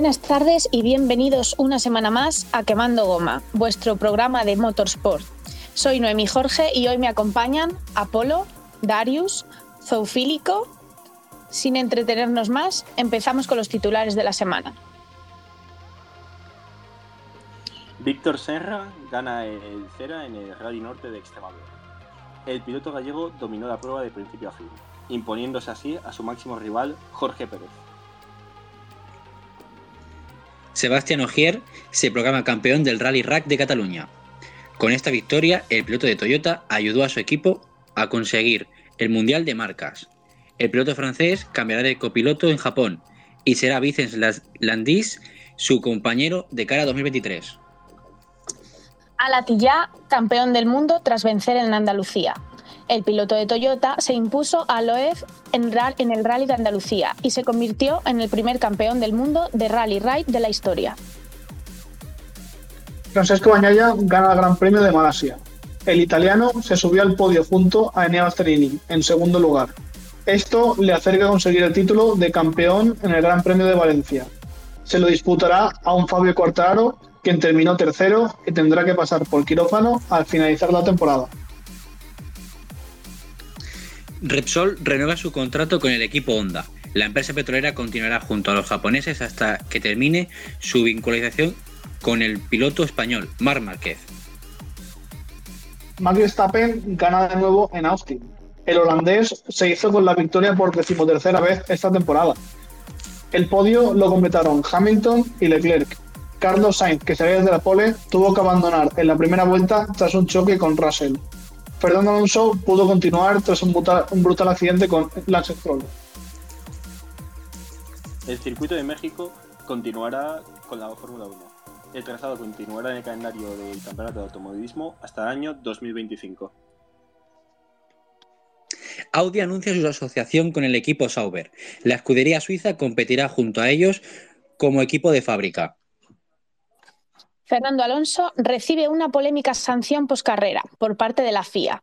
Buenas tardes y bienvenidos una semana más a Quemando Goma, vuestro programa de motorsport. Soy Noemi Jorge y hoy me acompañan Apolo, Darius, Zoofílico. Sin entretenernos más, empezamos con los titulares de la semana. Víctor Serra gana el Cera en el Rally Norte de Extremadura. El piloto gallego dominó la prueba de principio a fin, imponiéndose así a su máximo rival Jorge Pérez. Sebastián Ogier se proclama campeón del Rally Rack de Cataluña. Con esta victoria, el piloto de Toyota ayudó a su equipo a conseguir el Mundial de Marcas. El piloto francés cambiará de copiloto en Japón y será Vicens Landis su compañero de cara a 2023. Alatilla, campeón del mundo tras vencer en Andalucía. El piloto de Toyota se impuso a Loeb en, en el Rally de Andalucía y se convirtió en el primer campeón del mundo de Rally Ride de la historia. Francesco Bañaya gana el Gran Premio de Malasia. El italiano se subió al podio junto a Enea Bastianini, en segundo lugar. Esto le acerca a conseguir el título de campeón en el Gran Premio de Valencia. Se lo disputará a un Fabio Quartararo quien terminó tercero y tendrá que pasar por quirófano al finalizar la temporada. Repsol renueva su contrato con el equipo Honda. La empresa petrolera continuará junto a los japoneses hasta que termine su vinculación con el piloto español, Marc Márquez. Max Verstappen gana de nuevo en Austin. El holandés se hizo con la victoria por decimotercera vez esta temporada. El podio lo completaron Hamilton y Leclerc, Carlos Sainz, que salía desde la pole, tuvo que abandonar en la primera vuelta tras un choque con Russell. Fernando Alonso pudo continuar tras un brutal, accidente con Lance Stroll. El circuito de México continuará con la Fórmula 1. El trazado continuará en el calendario del Campeonato de Automovilismo hasta el año 2025. Audi anuncia su asociación con el equipo Sauber. La escudería suiza competirá junto a ellos como equipo de fábrica. Fernando Alonso recibe una polémica sanción poscarrera por parte de la FIA.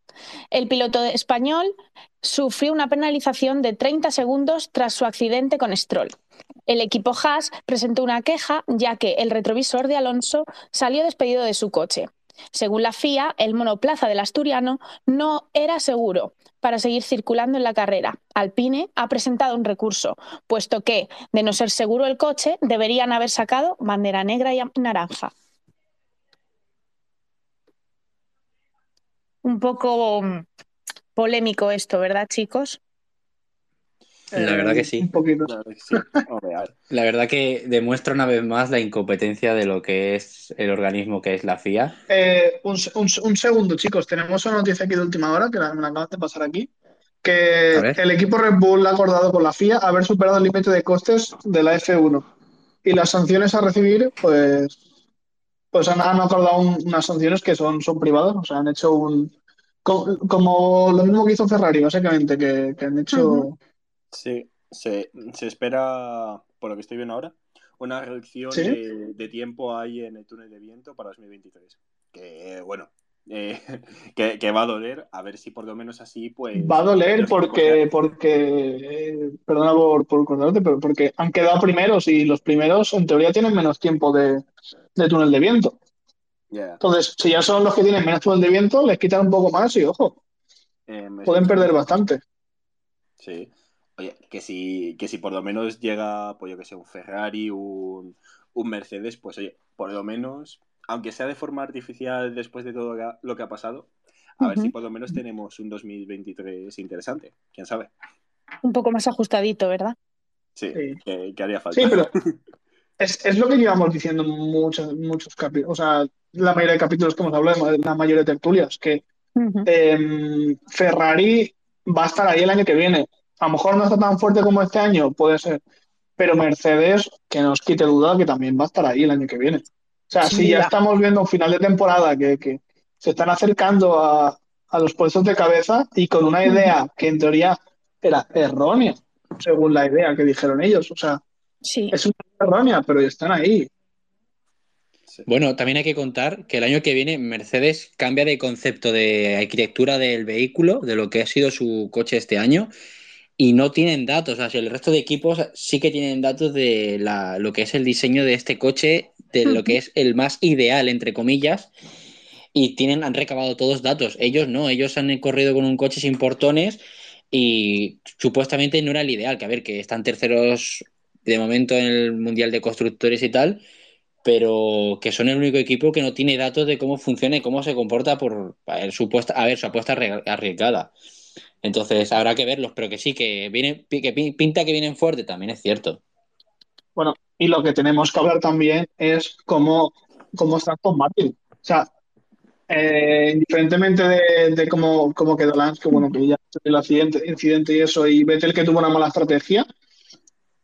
El piloto español sufrió una penalización de 30 segundos tras su accidente con Stroll. El equipo Haas presentó una queja ya que el retrovisor de Alonso salió despedido de su coche. Según la FIA, el monoplaza del asturiano no era seguro para seguir circulando en la carrera. Alpine ha presentado un recurso, puesto que, de no ser seguro el coche, deberían haber sacado bandera negra y naranja. Un poco mm, polémico esto, ¿verdad, chicos? La verdad que sí. Un poquito. La verdad que demuestra una vez más la incompetencia de lo que es el organismo que es la FIA. Eh, un, segundo, chicos. Tenemos una noticia aquí de última hora que me la acabas de pasar aquí. Que el equipo Red Bull ha acordado con la FIA haber superado el límite de costes de la F1. Y las sanciones a recibir, pues pues han, acordado unas sanciones que son, son privadas, o sea, han hecho un... Como, lo mismo que hizo Ferrari, básicamente, que, han hecho... Sí, se, espera, por lo que estoy viendo ahora, una reducción de, tiempo ahí en el túnel de viento para 2023. Que, bueno, eh, que, va a doler, a ver si por lo menos así, pues... Va a doler porque, porque eh, perdona por, por pero porque han quedado primeros y los primeros en teoría tienen menos tiempo de, de túnel de viento. Entonces, si ya son los que tienen menos túnel de viento, les quitan un poco más y ojo, eh, pueden perder bastante. Sí. Oye, que si, que si por lo menos llega, pues yo que sé, un Ferrari, un, un Mercedes, pues oye, por lo menos, aunque sea de forma artificial después de todo lo que ha pasado, a ver si por lo menos tenemos un 2023 interesante, quién sabe. Un poco más ajustadito, ¿verdad? Sí, Que, que, haría falta. Sí, pero es, lo que llevamos diciendo muchos, muchos capítulos, o sea, la mayoría de capítulos que hemos hablado, la mayoría de tertulias, que em, Ferrari va a estar ahí el año que viene. A lo mejor no está tan fuerte como este año, puede ser, pero Mercedes, que nos quite duda que también va a estar ahí el año que viene. O sea, si ya estamos viendo un final de temporada que, que se están acercando a, a, los puestos de cabeza y con una idea que en teoría era errónea, según la idea que dijeron ellos. O sea, Sí. Es una errónea, pero están ahí. Bueno, también hay que contar que el año que viene Mercedes cambia de concepto de arquitectura del vehículo, de lo que ha sido su coche este año, y no tienen datos. O sea, si el resto de equipos sí que tienen datos de la, lo que es el diseño de este coche, de lo que es el más ideal, entre comillas, y tienen, han recabado todos datos. Ellos no, ellos han corrido con un coche sin portones y supuestamente no era el ideal, que a ver, que están terceros de momento en el Mundial de Constructores y tal, pero que son el único equipo que no tiene datos de cómo funciona y cómo se comporta por a supuesta, a ver, su apuesta arriesgada. Entonces habrá que verlos, pero que sí, que, viene, que pinta que vienen fuerte, también es cierto. Bueno, y lo que tenemos que hablar también es cómo, cómo está con Martin. O sea, eh, indiferentemente de, cómo, cómo, quedó Lance, que bueno, que ya el accidente, incidente y eso, y Vettel que tuvo una mala estrategia,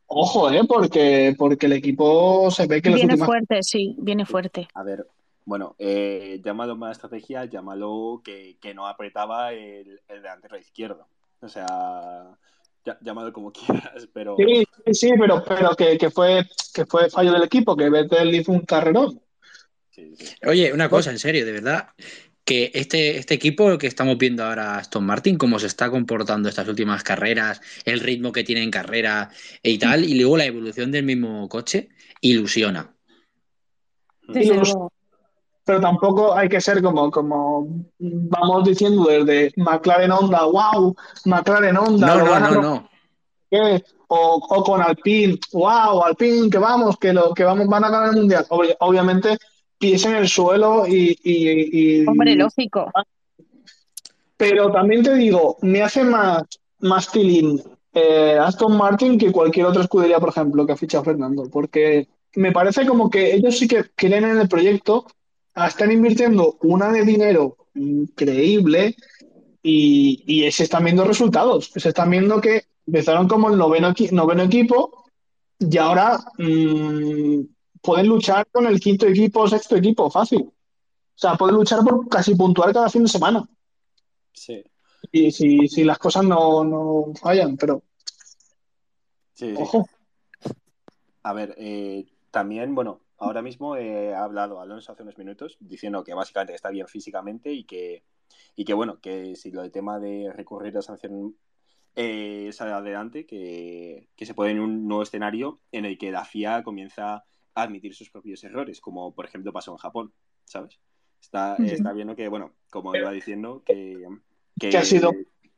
ojo, eh, porque, porque el equipo se ve que Viene fuerte, sí, viene fuerte. A ver, bueno, eh, llámalo mala estrategia, llámalo que, que no apretaba el, el delantero izquierdo. O sea, llámalo como quieras, pero... Sí, sí, pero, pero que, que, fue, que fue fallo del equipo, que Vettel hizo un carrerón. Oye, una cosa, en serio, de verdad, que este, este equipo que estamos viendo ahora, Aston Martin, cómo se está comportando estas últimas carreras, el ritmo que tiene en carrera y tal, y luego la evolución del mismo coche, ilusiona. Pero tampoco hay que ser como, como vamos diciendo desde McLaren Honda, wow, McLaren Honda. No, no, no, no. O, con Alpine, wow, Alpine, que vamos, que lo que vamos, van a ganar el mundial. obviamente pies en el suelo y, Hombre, lógico. Pero también te digo, me hace más, más feeling eh, Aston Martin que cualquier otra escudería, por ejemplo, que ha fichado Fernando, porque me parece como que ellos sí que creen en el proyecto, están invirtiendo una de dinero increíble y, se están viendo resultados. Se están viendo que empezaron como el noveno, noveno equipo y ahora mm, pueden luchar con el quinto equipo o sexto equipo, fácil. O sea, pueden luchar por casi puntuar cada fin de semana. Sí. Y si, si las cosas no, fallan, pero. Sí, Ojo. A ver, eh, también, bueno, ahora mismo he hablado Alonso hace unos minutos diciendo que básicamente está bien físicamente y que, y que bueno, que si lo del tema de recurrir a sanción eh, sale adelante, que, que se puede en un nuevo escenario en el que la FIA comienza admitir sus propios errores, como por ejemplo pasó en Japón, ¿sabes? Está, está viendo que, bueno, como iba diciendo, que, que ha sido?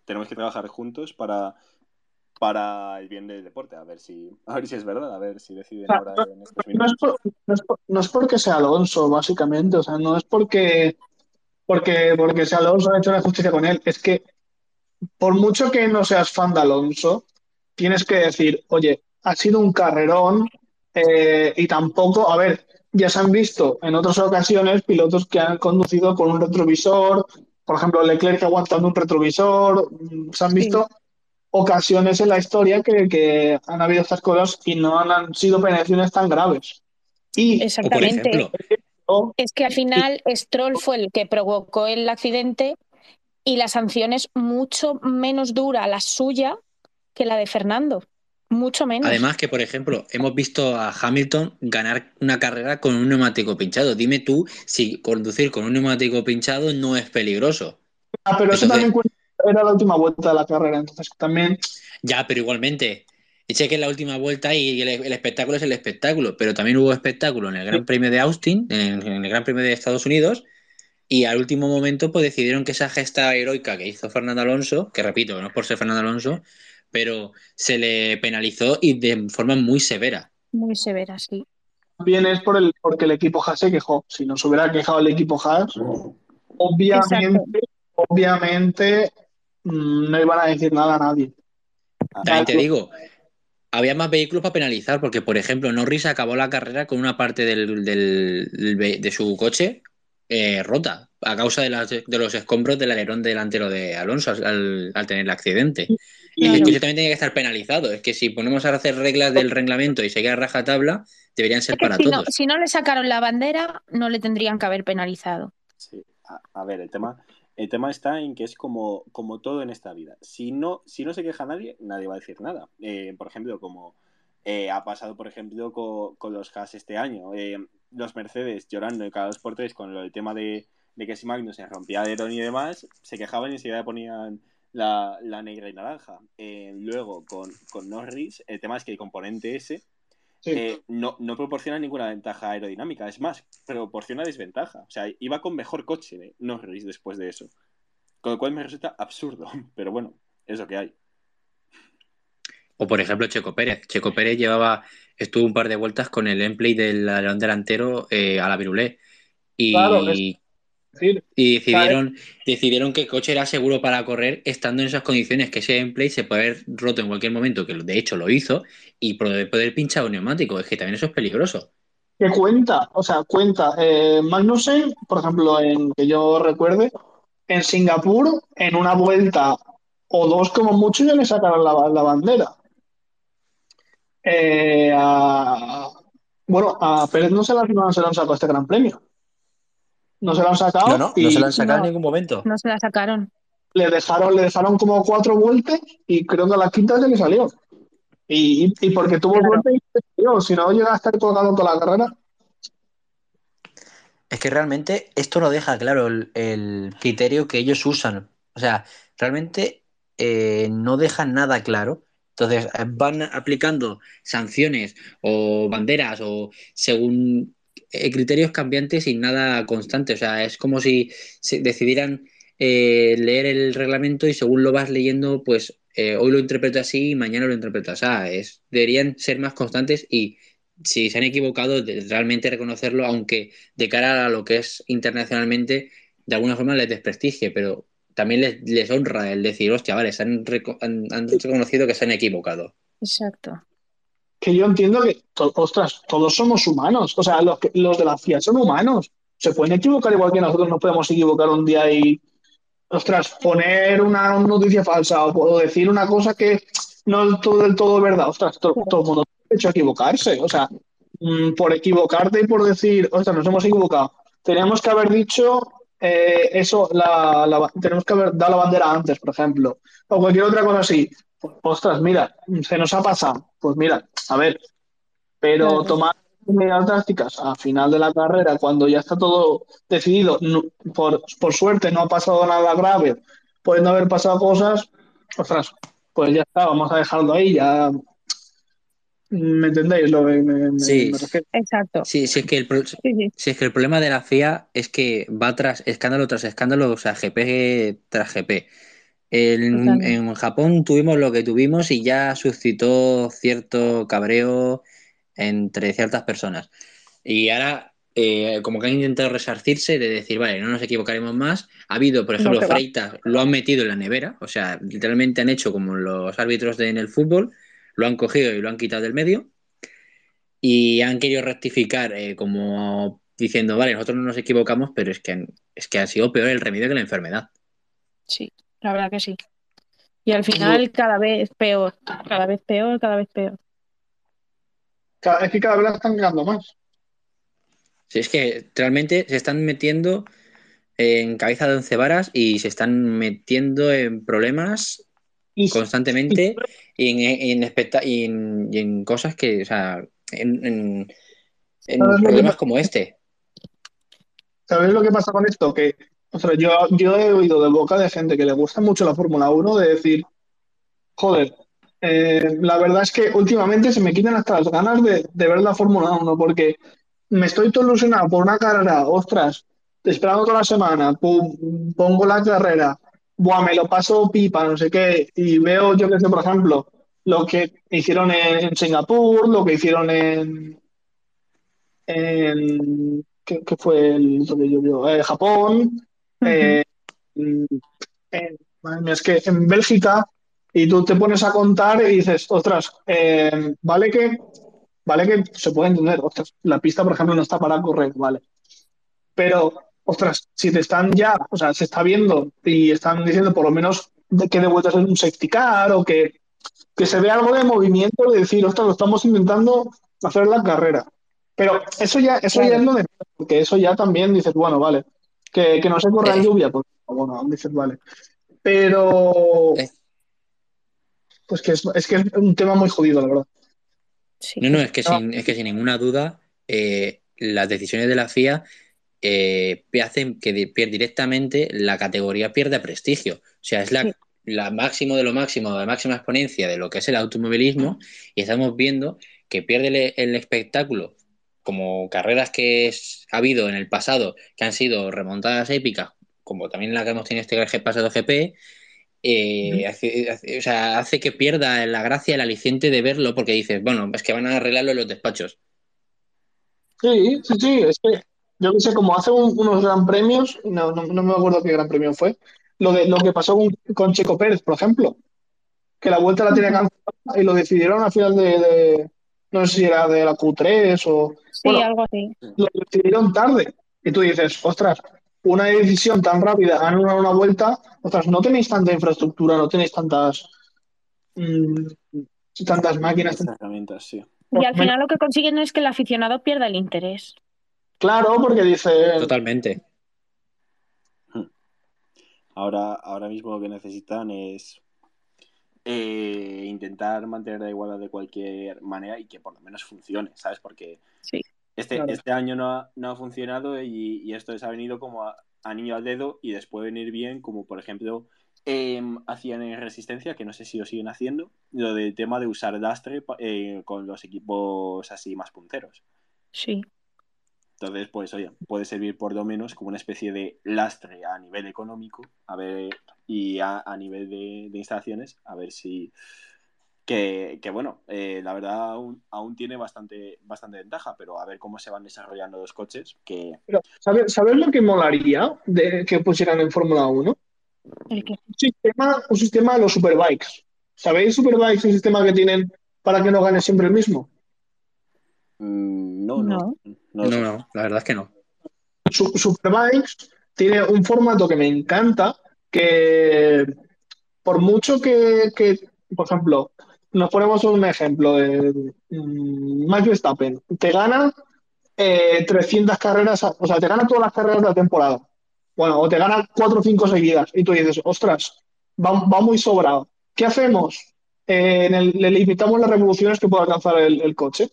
tenemos que trabajar juntos para, para el bien del deporte, a ver si, a ver si es verdad, a ver si deciden ahora en estos minutos. No es, porque sea Alonso, básicamente, o sea, no es porque, porque, porque sea Alonso ha hecho la justicia con él, es que por mucho que no seas fan de Alonso, tienes que decir, oye, ha sido un carrerón, eh, y tampoco, a ver, ya se han visto en otras ocasiones pilotos que han conducido con un retrovisor, por ejemplo, Leclerc aguantando un retrovisor, mm, se han visto ocasiones en la historia que, han habido estas cosas y no han, sido penalizaciones tan graves. Y, Exactamente. es que al final Stroll fue el que provocó el accidente y la sanción es mucho menos dura la suya que la de Fernando. Mucho menos. Además que, por ejemplo, hemos visto a Hamilton ganar una carrera con un neumático pinchado. Dime tú si conducir con un neumático pinchado no es peligroso. Ah, pero eso también era la última vuelta de la carrera, entonces también... Ya, pero igualmente, sé que es la última vuelta y el, espectáculo es el espectáculo, pero también hubo espectáculo en el Gran Premio de Austin, en, el Gran Premio de Estados Unidos, y al último momento pues decidieron que esa gesta heroica que hizo Fernando Alonso, que repito, no es por ser Fernando Alonso, pero se le penalizó y de forma muy severa. Muy severa, sí. También es por el, porque el equipo Haas se quejó. Si no se hubiera quejado el equipo Haas, obviamente, obviamente no iban a decir nada a nadie. También te digo, había más vehículos para penalizar, porque por ejemplo, Norris acabó la carrera con una parte del, de su coche eh, rota a causa de, los escombros del alerón delantero de Alonso al, al tener el accidente. Y eso también tiene que estar penalizado. Es que si ponemos a hacer reglas del reglamento y seguir a rajatabla, deberían ser para todos. si no le sacaron la bandera, no le tendrían que haber penalizado. Sí, a, ver, el tema, el tema está en que es como, como todo en esta vida. Si no, si no se queja nadie, nadie va a decir nada. Eh, por ejemplo, como eh, ha pasado, por ejemplo, con, los Haas este año. Eh, los Mercedes llorando en cada dos por tres con el tema de, que si Magnus se rompía de y demás, se quejaban y enseguida ponían la, negra y naranja. Luego, con, con, Norris, el tema es que el componente ese eh, no, no, proporciona ninguna ventaja aerodinámica. Es más, proporciona desventaja. O sea, iba con mejor coche Norris después de eso. Con lo cual me resulta absurdo. Pero bueno, es lo que hay. O por ejemplo, Checo Pérez. Checo Pérez llevaba, estuvo un par de vueltas con el emplay del alerón delantero eh, a la virulé. Y, y decidieron, decidieron que el coche era seguro para correr estando en esas condiciones, que ese gameplay se puede haber roto en cualquier momento, que de hecho lo hizo, y poder, pinchar un neumático. Es que también eso es peligroso. Que cuenta, o sea, cuenta. Eh, Magnussen, por ejemplo, en que yo recuerde, en Singapur, en una vuelta o dos como mucho, ya le sacaron la, bandera. Eh, bueno, a Pérez no se la, no se sacado este gran premio. No se lo han sacado. No, no, no se lo han sacado en ningún momento. No se la sacaron. Le dejaron, le dejaron como cuatro vueltas y creo que a la quinta se le salió. Y, porque tuvo suerte y se salió. Si no llega a estar colgado toda la carrera. Es que realmente esto no deja claro el, criterio que ellos usan. O sea, realmente eh, no dejan nada claro. Entonces van aplicando sanciones o banderas o según eh, criterios cambiantes y nada constante. O sea, es como si decidieran eh, leer el reglamento y según lo vas leyendo, pues eh, hoy lo interpreto así y mañana lo interpreto así. Es, deberían ser más constantes y si se han equivocado, realmente reconocerlo, aunque de cara a lo que es internacionalmente, de alguna forma les desprestigie, pero también les, honra el decir, hostia, vale, han, han reconocido que se han equivocado. Exacto que yo entiendo que, ostras, todos somos humanos. O sea, los, los de la FIA son humanos. Se pueden equivocar igual que nosotros nos podemos equivocar un día y, ostras, poner una noticia falsa o, decir una cosa que no es todo del todo verdad. Ostras, todo, el mundo ha hecho equivocarse. O sea, mm, por equivocarte y por decir, ostras, nos hemos equivocado. Tenemos que haber dicho eh, eso, la, tenemos que haber dado la bandera antes, por ejemplo, o cualquier otra cosa así ostras, mira, se nos ha pasado. Pues mira, a ver, pero tomar medidas drásticas a final de la carrera, cuando ya está todo decidido, por, suerte no ha pasado nada grave, pueden no haber pasado cosas, ostras, pues ya está, vamos a dejarlo ahí, ya. ¿Me entendéis? Lo me, sí, exacto. Sí, sí es, que el sí, es que el problema de la FIA es que va tras escándalo tras escándalo, o sea, GP tras GP. En, Japón tuvimos lo que tuvimos y ya suscitó cierto cabreo entre ciertas personas. Y ahora, eh, como que han intentado resarcirse de decir, vale, no nos equivocaremos más. Ha habido, por ejemplo, Freitas lo han metido en la nevera, o sea, literalmente han hecho como los árbitros de, en el fútbol, lo han cogido y lo han quitado del medio. Y han querido rectificar eh, como diciendo, vale, nosotros no nos equivocamos, pero es que, es que ha sido peor el remedio que la enfermedad. Sí la verdad que sí. Y al final cada vez peor, cada vez peor, cada vez peor. Es que cada vez la están ganando más. Sí, es que realmente se están metiendo en cabeza de once varas y se están metiendo en problemas constantemente y, en, en, cosas que, o sea, en, problemas como este. ¿Sabes lo que pasa con esto? Que yo, yo he oído de boca de gente que le gusta mucho la Fórmula 1 de decir, joder, eh, la verdad es que últimamente se me quitan hasta las ganas de, ver la Fórmula 1 porque me estoy todo ilusionado por una carrera, ostras, esperando toda la semana, pongo la carrera, buah, me lo paso pipa, no sé qué, y veo, yo que sé, por ejemplo, lo que hicieron en, Singapur, lo que hicieron en, ¿qué, fue el, yo eh, Japón, eh, es que en Bélgica, y tú te pones a contar y dices, ostras, eh, vale que vale que se puede entender, ostras, la pista, por ejemplo, no está para correr, vale. Pero, ostras, si te están ya, o sea, se está viendo y están diciendo por lo menos que de vueltas es un safety car o que, que se ve algo de movimiento de decir, ostras, lo estamos intentando hacer la carrera. Pero eso ya, eso ya es lo de porque eso ya también dices, bueno, vale, que, no se corra eh. lluvia, pues bueno, dices, vale. Pero. Eh. Pues que es, que es un tema muy jodido, la verdad. No, no, es que, Sin, es que sin ninguna duda eh, las decisiones de la FIA hacen que directamente la categoría pierda prestigio. O sea, es la, la máximo de lo máximo, la máxima exponencia de lo que es el automovilismo y estamos viendo que pierde el, espectáculo como carreras que ha habido en el pasado que han sido remontadas épicas, como también la que hemos tenido este pasado GP, eh, hace, o sea, hace que pierda la gracia, el aliciente de verlo, porque dices, bueno, es que van a arreglarlo en los despachos. Sí, sí, sí, es que yo que sé, como hace unos gran premios, no, no, me acuerdo qué gran premio fue, lo de lo que pasó con, Checo Pérez, por ejemplo, que la vuelta la tenía cancelada y lo decidieron al final de, no sé si era de la Q3 o... Sí, algo así. Lo decidieron tarde. Y tú dices, ostras, una decisión tan rápida, anular una vuelta, ostras, no tenéis tanta infraestructura, no tenéis tantas mm, tantas máquinas. Herramientas, sí. Y al final lo que consiguen es que el aficionado pierda el interés. Claro, porque dice. Totalmente. Ahora, ahora mismo lo que necesitan es eh, intentar mantener la igualdad de cualquier manera y que por lo menos funcione, ¿sabes? Porque este, este año no ha, no ha funcionado y, esto les ha venido como a, niño al dedo y después venir bien, como por ejemplo em, hacían en Resistencia, que no sé si lo siguen haciendo, lo del tema de usar lastre eh, con los equipos así más punteros. Sí. Entonces, pues, oye, puede servir por lo menos como una especie de lastre a nivel económico, a ver, y a, nivel de, instalaciones, a ver si. Que, bueno, eh, la verdad aún, tiene bastante, bastante ventaja, pero a ver cómo se van desarrollando los coches. Que... ¿sabes, lo que molaría de que pusieran en Fórmula 1? Un sistema, un sistema de los superbikes. ¿Sabéis superbikes, un sistema que tienen para que no gane siempre el mismo? Mm, no, no. No, no, la verdad es que no. Superbikes tiene un formato que me encanta, que por mucho que, por ejemplo, nos ponemos un ejemplo de mm, Max Verstappen, te gana 300 eh, carreras, o sea, te gana todas las carreras de la temporada. Bueno, o te gana 4 o 5 seguidas y tú dices, ostras, va, muy sobrado. ¿Qué hacemos? Eh, le limitamos las revoluciones que puede alcanzar el coche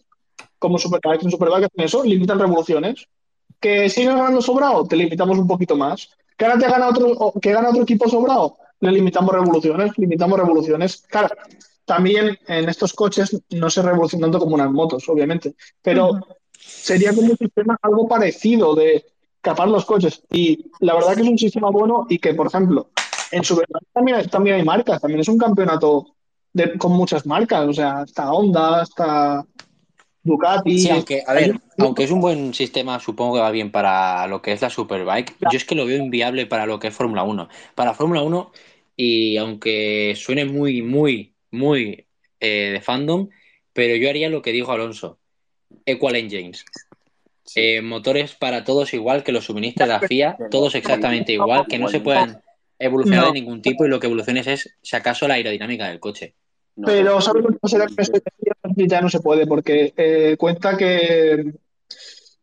como Superbike. En Superbike hacen eso, limitan revoluciones. Que sigas ganando sobrado, te limitamos un poquito más. Que ahora te gana otro, que gana otro equipo sobrado, le limitamos revoluciones, limitamos revoluciones. Claro, también en estos coches no se revoluciona tanto como unas motos, obviamente, pero sería como un sistema algo parecido de capar los coches. Y la verdad que es un sistema bueno y que, por ejemplo, en Superbike también, también hay marcas, también es un campeonato con muchas marcas, o sea, está Honda, está Ducati. Sí, aunque, a ver, aunque es un buen sistema, supongo que va bien para lo que es la Superbike, yo es que lo veo inviable para lo que es Fórmula 1. Para Fórmula 1, y aunque suene muy, muy, muy eh, de fandom, pero yo haría lo que dijo Alonso: Equal Engines. Eh, motores para todos igual que los suministros de la FIA, todos exactamente igual, que no se puedan evolucionar de ningún tipo y lo que evoluciones es, si acaso, la aerodinámica del coche. Pero, ¿sabes lo que ya no se puede porque eh, cuenta que,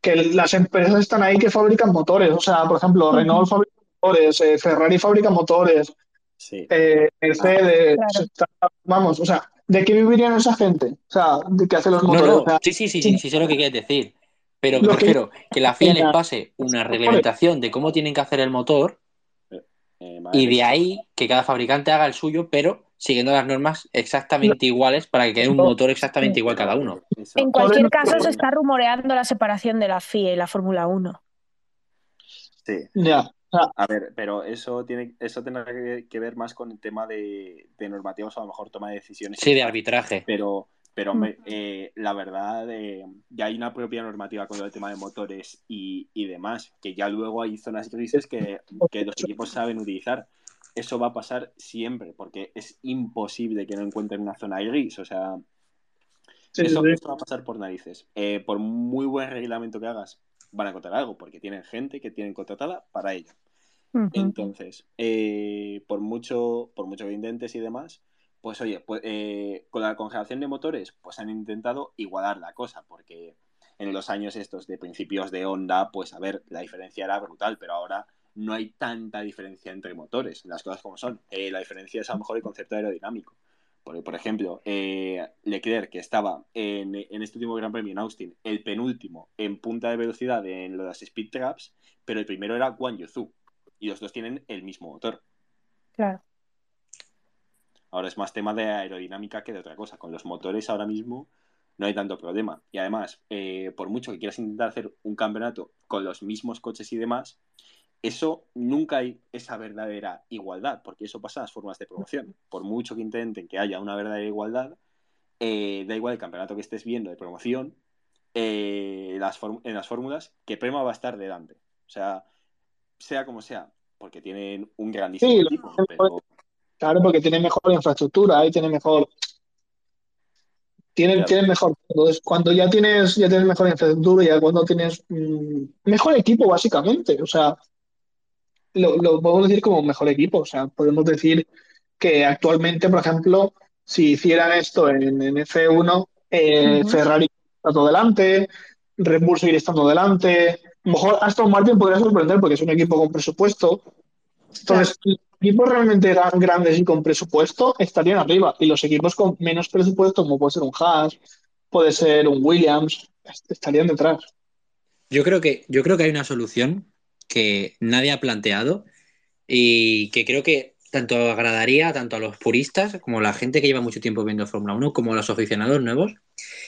que las empresas están ahí que fabrican motores. O sea, por ejemplo, Renault fabrica motores, eh, Ferrari fabrica motores, eh, Mercedes. vamos, o sea, ¿de qué vivirían esa gente? O sea, ¿de qué hace los motores? sí, sí, sí, sí, sí, sé lo que quieres decir. Pero prefiero que, la FIA les pase una reglamentación de cómo tienen que hacer el motor y de ahí que cada fabricante haga el suyo, pero siguiendo las normas exactamente iguales para que quede un motor exactamente igual cada uno. En cualquier caso, se está rumoreando la separación de la FIA y la Fórmula 1. Sí. Ya. A ver, pero eso tiene eso tendrá que ver más con el tema de, de normativas o a lo mejor toma de decisiones. Sí, de arbitraje. Pero, pero eh, la verdad, eh, ya hay una propia normativa con el tema de motores y, y demás, que ya luego hay zonas grises que, que los equipos saben utilizar eso va a pasar siempre, porque es imposible que no encuentren una zona gris. O sea, eso, va a pasar por narices. Eh, por muy buen reglamento que hagas, van a encontrar algo, porque tienen gente que tienen contratada para ello. Entonces, eh, por mucho, por mucho que intentes y demás, pues oye, pues, eh, con la congelación de motores, pues han intentado igualar la cosa, porque en los años estos de principios de onda, pues a ver, la diferencia era brutal, pero ahora no hay tanta diferencia entre motores, las cosas como son. Eh, la diferencia es a lo mejor el concepto aerodinámico. Porque, por ejemplo, eh, Leclerc, que estaba en, este último Gran Premio en Austin, el penúltimo en punta de velocidad en lo de las speed traps, pero el primero era Guan Yuzu. Y los dos tienen el mismo motor. Claro. Ahora es más tema de aerodinámica que de otra cosa. Con los motores ahora mismo no hay tanto problema. Y además, eh, por mucho que quieras intentar hacer un campeonato con los mismos coches y demás, eso nunca hay esa verdadera igualdad, porque eso pasa en las formas de promoción. Por mucho que intenten que haya una verdadera igualdad, eh, da igual el campeonato que estés viendo de promoción, eh, las en las fórmulas, que Prema va a estar delante. O sea, sea como sea, porque tienen un grandísimo equipo. Claro, porque tienen mejor infraestructura y tienen mejor. Tienen, tienen mejor. Entonces, cuando ya tienes, ya tienes mejor infraestructura, ya cuando tienes mm, mejor equipo, básicamente. O sea, lo, lo podemos decir como mejor equipo. O sea, podemos decir que actualmente, por ejemplo, si hicieran esto en, F1, eh, Ferrari está todo delante, Red Bull seguiría estando delante. A lo mejor Aston Martin podría sorprender porque es un equipo con presupuesto. Entonces, los equipos realmente grandes y con presupuesto estarían arriba. Y los equipos con menos presupuesto, como puede ser un Haas, puede ser un Williams, estarían detrás. Yo creo que, yo creo que hay una solución que nadie ha planteado y que creo que tanto agradaría tanto a los puristas como a la gente que lleva mucho tiempo viendo Fórmula 1 como a los aficionados nuevos.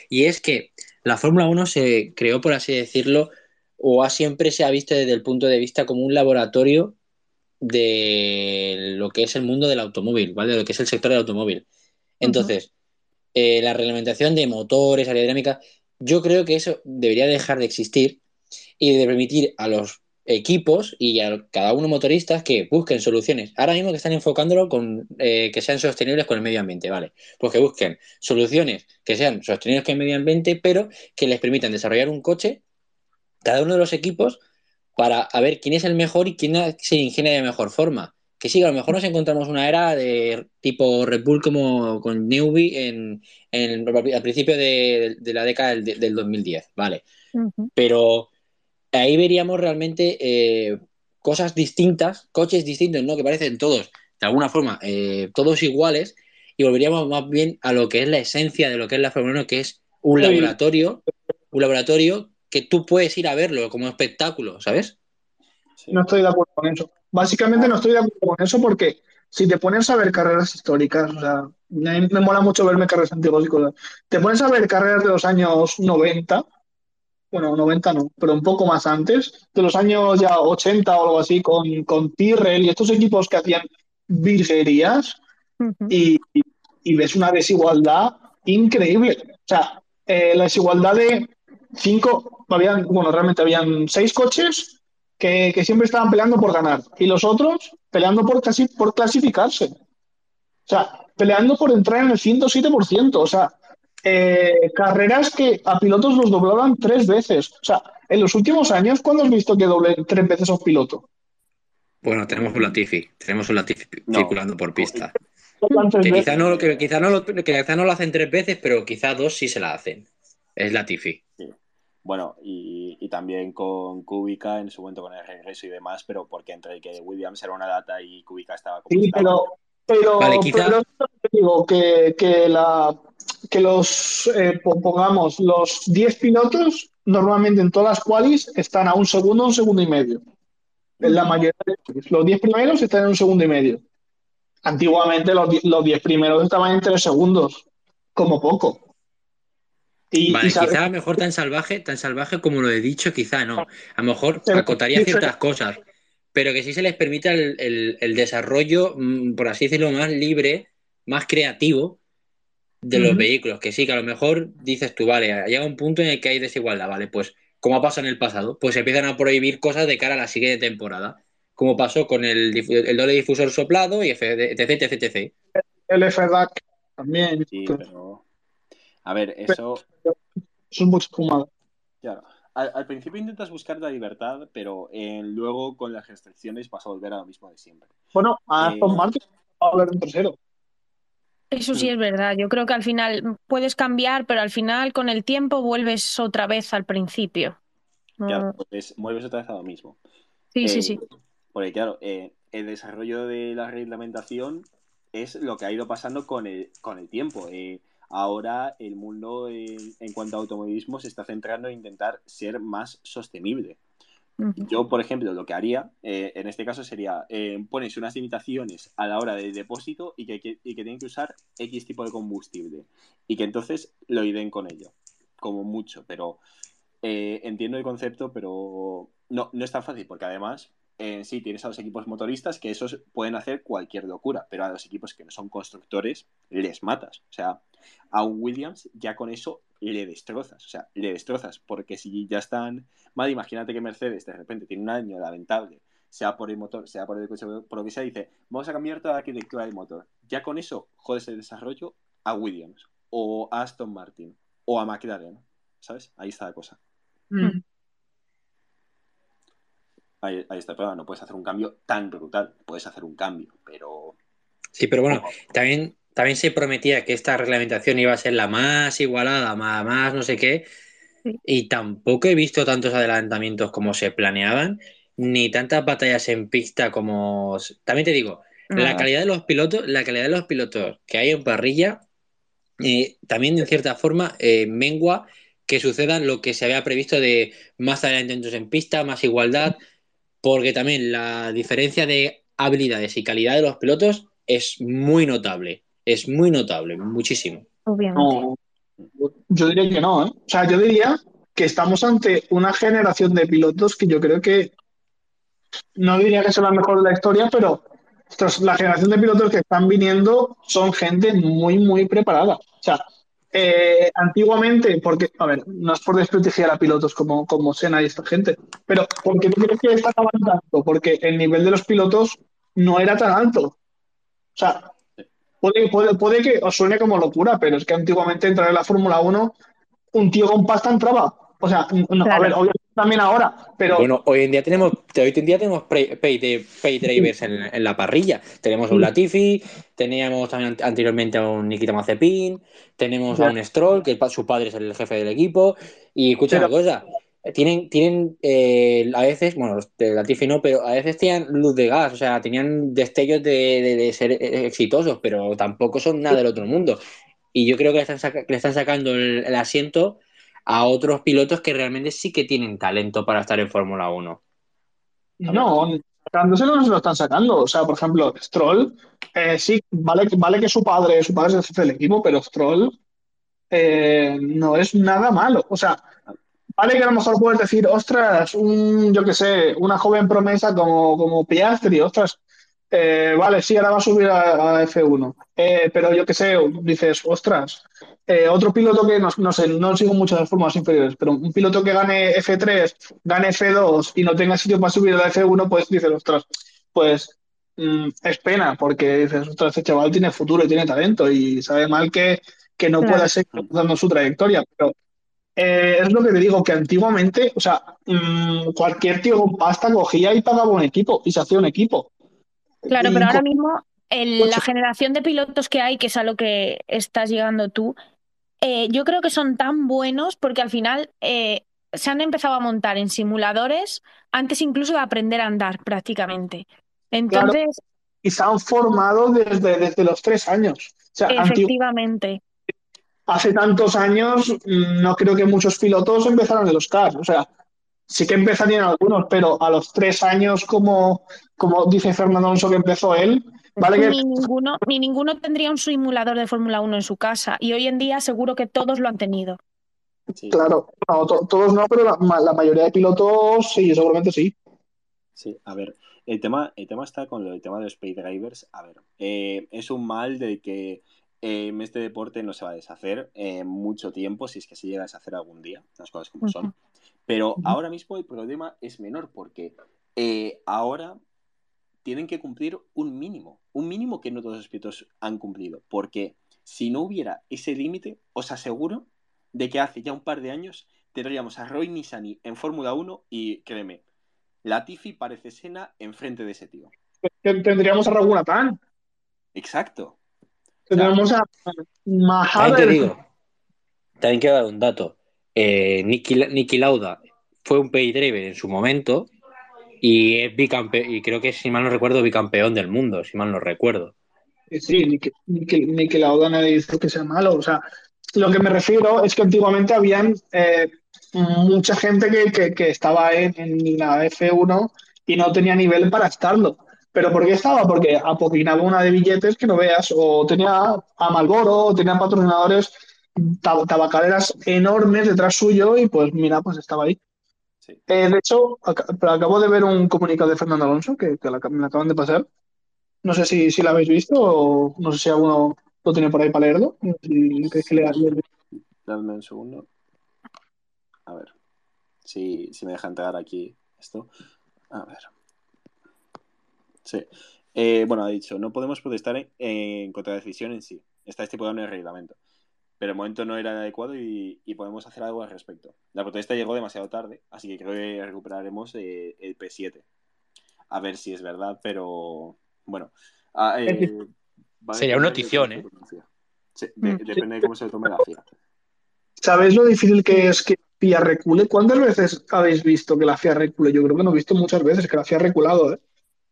Y es que la Fórmula 1 se creó, por así decirlo, o siempre se ha visto desde el punto de vista como un laboratorio de lo que es el mundo del automóvil, ¿vale? De lo que es el sector del automóvil. Entonces, eh, la reglamentación de motores, aerodinámica, yo creo que eso debería dejar de existir y de permitir a los equipos y a cada uno motoristas que busquen soluciones. Ahora mismo que están enfocándolo con eh, que sean sostenibles con el medio ambiente, ¿vale? Pues que busquen soluciones que sean sostenibles con el medio ambiente, pero que les permitan desarrollar un coche, cada uno de los equipos, para ver quién es el mejor y quién se ingenia de mejor forma. Que sí, a lo mejor nos encontramos una era de tipo Red Bull como con Newbie en, al principio de, la década del, 2010, ¿vale? Pero ahí veríamos realmente eh, cosas distintas, coches distintos, ¿no? Que parecen todos, de alguna forma, eh, todos iguales, y volveríamos más bien a lo que es la esencia de lo que es la Fórmula 1, que es un laboratorio, un laboratorio que tú puedes ir a verlo como espectáculo, ¿sabes? No estoy de acuerdo con eso. Básicamente no estoy de acuerdo con eso porque si te pones a ver carreras históricas, o sea, me, me mola mucho verme carreras antiguas y cosas. Te pones a ver carreras de los años 90 bueno, 90 no, pero un poco más antes, de los años ya 80 o algo así, con, con Tyrrell y estos equipos que hacían virguerías y, ves una desigualdad increíble. O sea, eh, la desigualdad de cinco, habían, bueno, realmente habían seis coches que, que, siempre estaban peleando por ganar y los otros peleando por, casi, por clasificarse. O sea, peleando por entrar en el 107%. O sea, eh, carreras que a pilotos los doblaban tres veces. O sea, en los últimos años, ¿cuándo has visto que doblen tres veces a un piloto? Bueno, tenemos un Latifi, tenemos un Latifi circulando por pista. Que quizá, no, que, quizá no lo, que quizá no lo hacen tres veces, pero quizá dos sí se la hacen. Es Latifi. Bueno, y, y, también con Kubica en su momento con el regreso y demás, pero porque entre que Williams era una data y Kubica estaba como. Sí, pero, pero, vale, quizá... pero digo que, que la que los, eh, pongamos, los 10 pilotos, normalmente en todas las qualis están a un segundo, un segundo y medio. En la mayoría los 10 primeros están en un segundo y medio. Antiguamente los 10 primeros estaban en 3 segundos, como poco. Y, vale, quizá a lo mejor tan salvaje, tan salvaje como lo he dicho, quizá no. A lo mejor acotaría ciertas cosas, pero que sí se les permita el, el desarrollo, mm, por así decirlo, más libre, más creativo, de los vehículos, que sí, que a lo mejor dices tú, vale, llega un punto en el que hay desigualdad, vale, pues como ha pasado en el pasado, pues empiezan a prohibir cosas de cara a la siguiente temporada, como pasó con el, el doble difusor soplado y etc, etc, etc. El FDAC también. Sí, pero... A ver, eso... Es mucho fumado. Claro. Al, principio intentas buscar la libertad, pero eh, luego con las restricciones vas a volver a lo mismo de siempre. Bueno, a Aston eh, Martin va a hablar en tercero. Eso sí mm. es verdad. Yo creo que al final puedes cambiar, pero al final con el tiempo vuelves otra vez al principio. Claro, pues vuelves otra vez a lo mismo. Sí, sí, sí. Eh, porque claro, eh, el desarrollo de la reglamentación es lo que ha ido pasando con el, con el tiempo. Eh, ahora el mundo en cuanto a automovilismo se está centrando en intentar ser más sostenible. Yo, por ejemplo, lo que haría eh, en este caso sería eh, pones unas limitaciones a la hora del depósito y que, y que tienen que usar X tipo de combustible y que entonces lo ideen con ello, como mucho, pero eh, entiendo el concepto, pero no, no es tan fácil porque además en sí tienes a los equipos motoristas que esos pueden hacer cualquier locura, pero a los equipos que no son constructores les matas. O sea, a Williams ya con eso le destrozas. O sea, le destrozas porque si ya están mal, imagínate que Mercedes de repente tiene un año lamentable, sea por el motor, sea por el coche, por lo que sea, dice, vamos a cambiar toda la arquitectura del motor. Ya con eso jodes el desarrollo a Williams o a Aston Martin o a McLaren. ¿Sabes? Ahí está la cosa. Mm. Ahí, está el No puedes hacer un cambio tan brutal. Puedes hacer un cambio, pero. Sí, pero bueno, también, también se prometía que esta reglamentación iba a ser la más igualada, más, más no sé qué. Y tampoco he visto tantos adelantamientos como se planeaban, ni tantas batallas en pista como. También te digo, la calidad de los pilotos, la calidad de los pilotos que hay en parrilla, eh, también en cierta forma eh, mengua que suceda lo que se había previsto de más adelantamientos en pista, más igualdad porque también la diferencia de habilidades y calidad de los pilotos es muy notable. Es muy notable, muchísimo. Obviamente. yo diría que no, ¿eh? O sea, yo diría que estamos ante una generación de pilotos que yo creo que no diría que son la mejor de la historia, pero la generación de pilotos que están viniendo son gente muy, muy preparada. O sea, eh, antiguamente, porque, a ver, no es por desprestigiar a pilotos como, como Sena y esta gente, pero porque tú crees que está tanto? Porque el nivel de los pilotos no era tan alto. O sea, puede, puede, que os suene como locura, pero es que antiguamente entrar en la Fórmula 1, un tío con pasta entraba. O sea, a ver, obviamente también ahora, pero... Bueno, hoy en día tenemos, hoy en día tenemos pay, pay, drivers en, la parrilla. Tenemos a un Latifi, teníamos también anteriormente a un Nikita Mazepin, tenemos a un Stroll, que su padre es el jefe del equipo, y escucha una cosa, tienen, tienen eh, a veces, bueno, de Latifi no, pero a veces tenían luz de gas, o sea, tenían destellos de, ser exitosos, pero tampoco son nada del otro mundo. Y yo creo que le están, le están sacando el asiento a otros pilotos que realmente sí que tienen talento para estar en Fórmula 1. No, sacándoselo no se lo están sacando. O sea, por ejemplo, Stroll, eh, sí, vale, vale que su padre, su padre es el jefe del equipo, pero Stroll eh, no es nada malo. O sea, vale que a lo mejor puedes decir, ostras, un, yo qué sé, una joven promesa como, como Piastri, ostras, eh, vale, sí, ahora va a subir a, F1. Eh, pero yo qué sé, dices, ostras, eh, otro piloto que no, sé, no sigo muchas formas inferiores, pero un piloto que gane F3, gane F2 y no tenga sitio para subir a la F1, pues dices, ostras, pues mm, es pena, porque dices, ostras, este chaval tiene futuro y tiene talento y sabe mal que, que no pueda seguir dando su trayectoria. Pero es lo que te digo, que antiguamente, o sea, mm, cualquier tío con pasta cogía y pagaba un equipo y se hacía un equipo. Claro, pero ahora mismo la generación de pilotos que hay, que es a lo que estás llegando tú, eh, yo creo que son tan buenos porque al final eh, se han empezado a montar en simuladores antes incluso de aprender a andar prácticamente. Entonces. y se han formado desde, desde los tres años. efectivamente. Hace tantos años mm, no creo que muchos pilotos empezaran de los cars. O sea, sí que empezarían algunos, pero a los tres años, como, como dice Fernando Alonso que empezó él, vale que... Ni ninguno, ni ninguno tendría un simulador de Fórmula 1 en su casa y hoy en día seguro que todos lo han tenido. Claro, todos no, pero la, mayoría de pilotos sí, seguramente sí. Sí, a ver, el tema, el tema está con el tema de los pay drivers. A ver, eh, es un mal de que eh, este deporte no se va a deshacer en mucho tiempo, si es que se llega a deshacer algún día, las cosas como son. Pero ahora mismo el problema es menor porque eh, ahora tienen que cumplir un mínimo, un mínimo que no todos los pilotos han cumplido, porque si no hubiera ese límite, os aseguro de que hace ya un par de años tendríamos a Roy Nissany en Fórmula 1 y créeme, Latifi parece Sena enfrente de ese tío. Tendríamos a Raúl Pan. Exacto. Tendríamos a También te digo, también quiero dar un dato eh, Lauda fue un pay driver en su momento y es bicampeón, y creo que si mal no recuerdo, bicampeón del mundo, si mal no recuerdo. Sí, Nicky, Lauda nadie dice que sea malo. O sea, lo que me refiero es que antiguamente habían, eh, mucha gente que, que, estaba en, en, la F1 y no tenía nivel para estarlo. ¿Pero por qué estaba? Porque apoquinaba una de billetes que no veas, o tenía a Malboro, o tenía patrocinadores, tab tabacaleras enormes detrás suyo, y pues mira, pues estaba ahí. Eh, de hecho, acabo de ver un comunicado de Fernando Alonso que, que me acaban de pasar. No sé si, si lo habéis visto o no sé si alguno lo tiene por ahí para leerlo. Dame un segundo. A ver. Si, si me deja entrar aquí esto. A ver. Sí. Eh, bueno, ha dicho, no podemos protestar en, contra la decisión en sí. Está estipulado en el reglamento. Pero el momento no era adecuado y, podemos hacer algo al respecto. La protesta llegó demasiado tarde, así que creo que recuperaremos eh, el P7. A ver si es verdad, pero bueno. Ah, eh, Sería una notición, ¿eh? Mm, depende de cómo se tome la FIA. ¿Sabéis lo difícil que es que FIA recule? ¿Cuántas veces habéis visto que la FIA recule? Yo creo que no he visto muchas veces que la FIA ha reculado, ¿eh?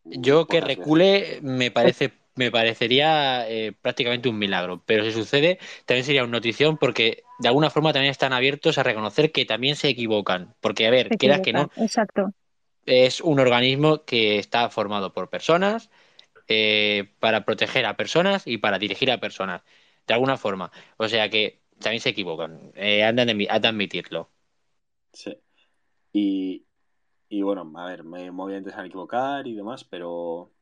Yo que recule me parece me parecería eh, prácticamente un milagro, pero si sucede también sería una notición porque de alguna forma también están abiertos a reconocer que también se equivocan, porque a ver, quieras que no, exacto. es un organismo que está formado por personas eh, para proteger a personas y para dirigir a personas, de alguna forma, o sea que también se equivocan, eh, han, de, admitirlo. Sí. Y, y bueno, a ver, me, voy a intentar equivocar y demás, pero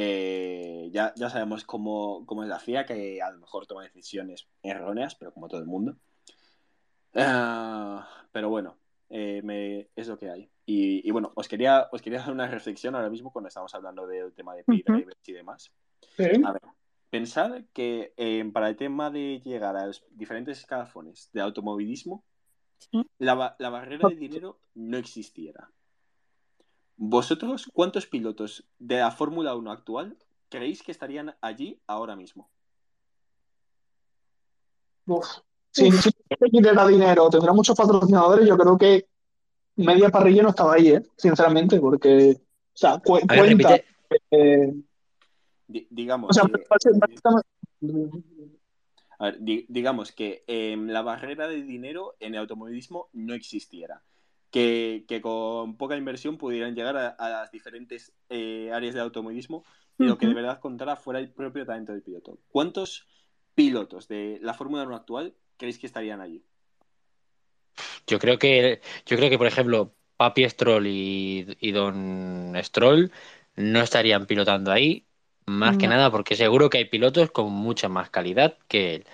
eh, ya, ya sabemos cómo, cómo, es la FIA, que a lo mejor toma decisiones erróneas, pero como todo el mundo. Ah, pero bueno, eh, me, es lo que hay. Y, bueno, os quería, os quería dar una reflexión ahora mismo cuando estamos hablando del tema de p y demás. A ver, pensad que eh, para el tema de llegar a los diferentes escalafones de automovilismo, la, la barrera de dinero no existiera. ¿Vosotros cuántos pilotos de la Fórmula 1 actual creéis que estarían allí ahora mismo? Si no tuviera dinero, tendrá muchos patrocinadores, yo creo que media parrilla no estaba ahí, ¿eh? sinceramente, porque, o sea, cuenta. Eh, digamos. A ver, digamos que em, la barrera de dinero en el automovilismo no existiera. Que, con poca inversión pudieran llegar a, las diferentes eh, áreas de automovilismo y lo que de verdad contara fuera el propio talento del piloto. ¿Cuántos pilotos de la Fórmula 1 actual creéis que estarían allí? Yo creo que, yo creo que por ejemplo, Papi Stroll y, y Don Stroll no estarían pilotando ahí más que nada porque seguro que hay pilotos con mucha más calidad que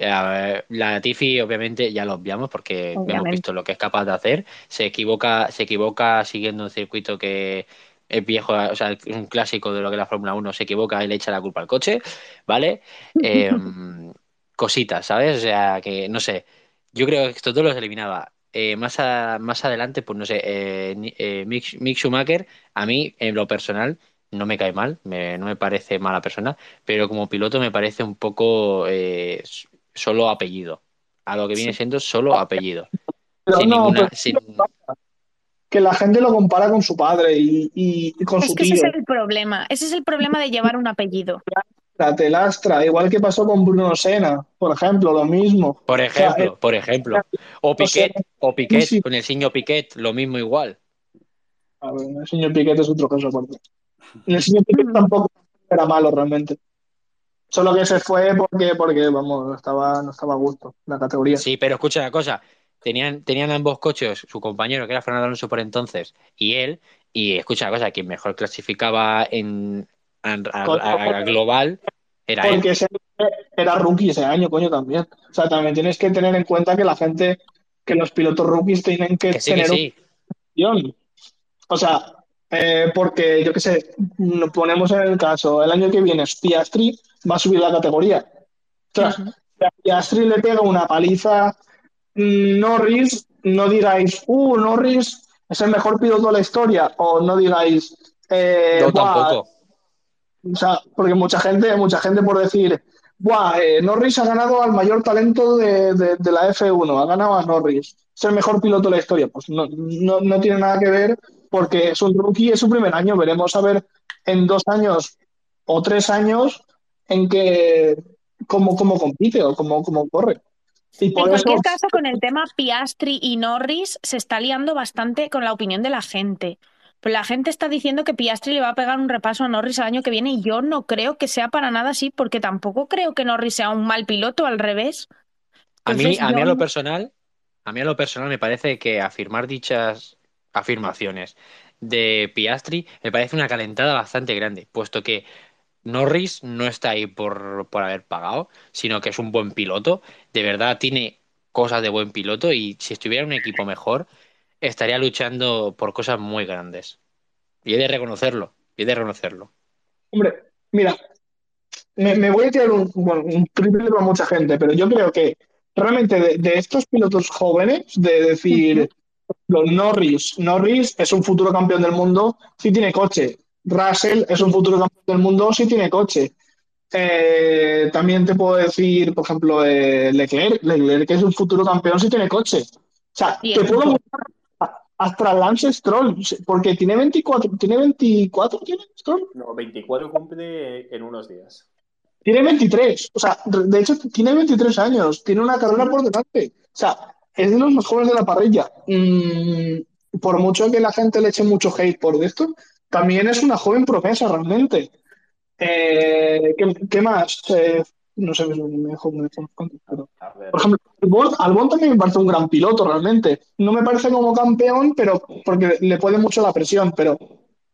él. La Tifi, obviamente, ya lo obviamos porque hemos visto lo que es capaz de hacer. Se equivoca, se equivoca siguiendo un circuito que es viejo, o sea, un clásico de lo que es la Fórmula 1, se equivoca y le echa la culpa al coche, ¿vale? Em, cositas, ¿sabes? O sea, que no sé. Yo creo que esto todo los eliminaba. Eh, más, más adelante, pues no sé, eh, eh, Mick Schumacher, a mí, en lo personal, no me cae mal, no me parece mala persona, pero como piloto me parece un poco eh, solo apellido. A lo que viene siendo solo apellido. Que la gente lo compara con su padre y, con su tío. Ese es el problema. Ese es el problema de llevar un apellido. La telastra, igual que pasó con Bruno Sena, por ejemplo, lo mismo. Por ejemplo, eh, por ejemplo. O Piquet, o Piquet, con el señor Piquet, lo mismo igual. A ver, el señor Piquet es otro caso aparte. El señor Piquet tampoco era malo realmente. Solo que se fue porque, porque vamos, no estaba, no estaba a gusto la categoría. Sí, pero escucha una cosa. Tenían, tenían ambos coches, su compañero, que era Fernando Alonso por entonces, y él, y escucha una cosa, quien mejor clasificaba en a, global era porque era rookie ese año, coño, también. O sea, también tienes que tener en cuenta que la gente, que los pilotos rookies tienen que, tener un... O sea, eh, porque, yo qué sé, nos ponemos en el caso, el año que viene Piastri va a subir la categoría. Piastri le pega una paliza mm, Norris, no digáis, uh, Norris es el mejor piloto de la historia, o no digáis, eh, no, tampoco. O sea, porque mucha gente, mucha gente por decir, Buah, eh, Norris ha ganado al mayor talento de, de, la F1, ha ganado a Norris, es el mejor piloto de la historia. Pues no, no, no tiene nada que ver porque es un rookie, es su primer año. Veremos a ver en dos años o tres años en que cómo, cómo compite o cómo, cómo corre. Y por en eso, cualquier caso, con el tema Piastri y Norris se está liando bastante con la opinión de la gente. Pues la gente está diciendo que Piastri le va a pegar un repaso a Norris el año que viene y yo no creo que sea para nada así, porque tampoco creo que Norris sea un mal piloto, al revés. A mí, a mí a lo personal, a mí a lo personal me parece que afirmar dichas afirmaciones de Piastri me parece una calentada bastante grande, puesto que Norris no está ahí por, por haber pagado, sino que es un buen piloto, de verdad tiene cosas de buen piloto y si estuviera en un equipo mejor, estaría luchando por cosas muy grandes. Y he de reconocerlo, y he de reconocerlo. hombre, mira, me, me voy a tirar un, bueno, un triple para mucha gente, pero yo creo que realmente de, de estos pilotos jóvenes, de decir, los Norris, Norris es un futuro campeón del mundo si tiene coche. Russell es un futuro campeón del mundo si tiene coche. Eh, también te puedo decir, por ejemplo, eh, Leclerc, Leclerc es un futuro campeón si tiene coche. O sea, te puedo hasta Lance Stroll, porque tiene 24, tiene 24, ¿tiene Stroll? No, 24 cumple en unos días. Tiene 23, o sea, de hecho tiene 23 años, tiene una carrera por delante. O sea, es de los más jóvenes de la parrilla. Mm, por mucho que la gente le eche mucho hate por esto, también es una joven promesa realmente. Eh, ¿qué, qué más? Eh, no sé, me dejo, ver, Por ejemplo, Albon, Albon también me parece un gran piloto realmente. No me parece como campeón, pero porque le puede mucho la presión, pero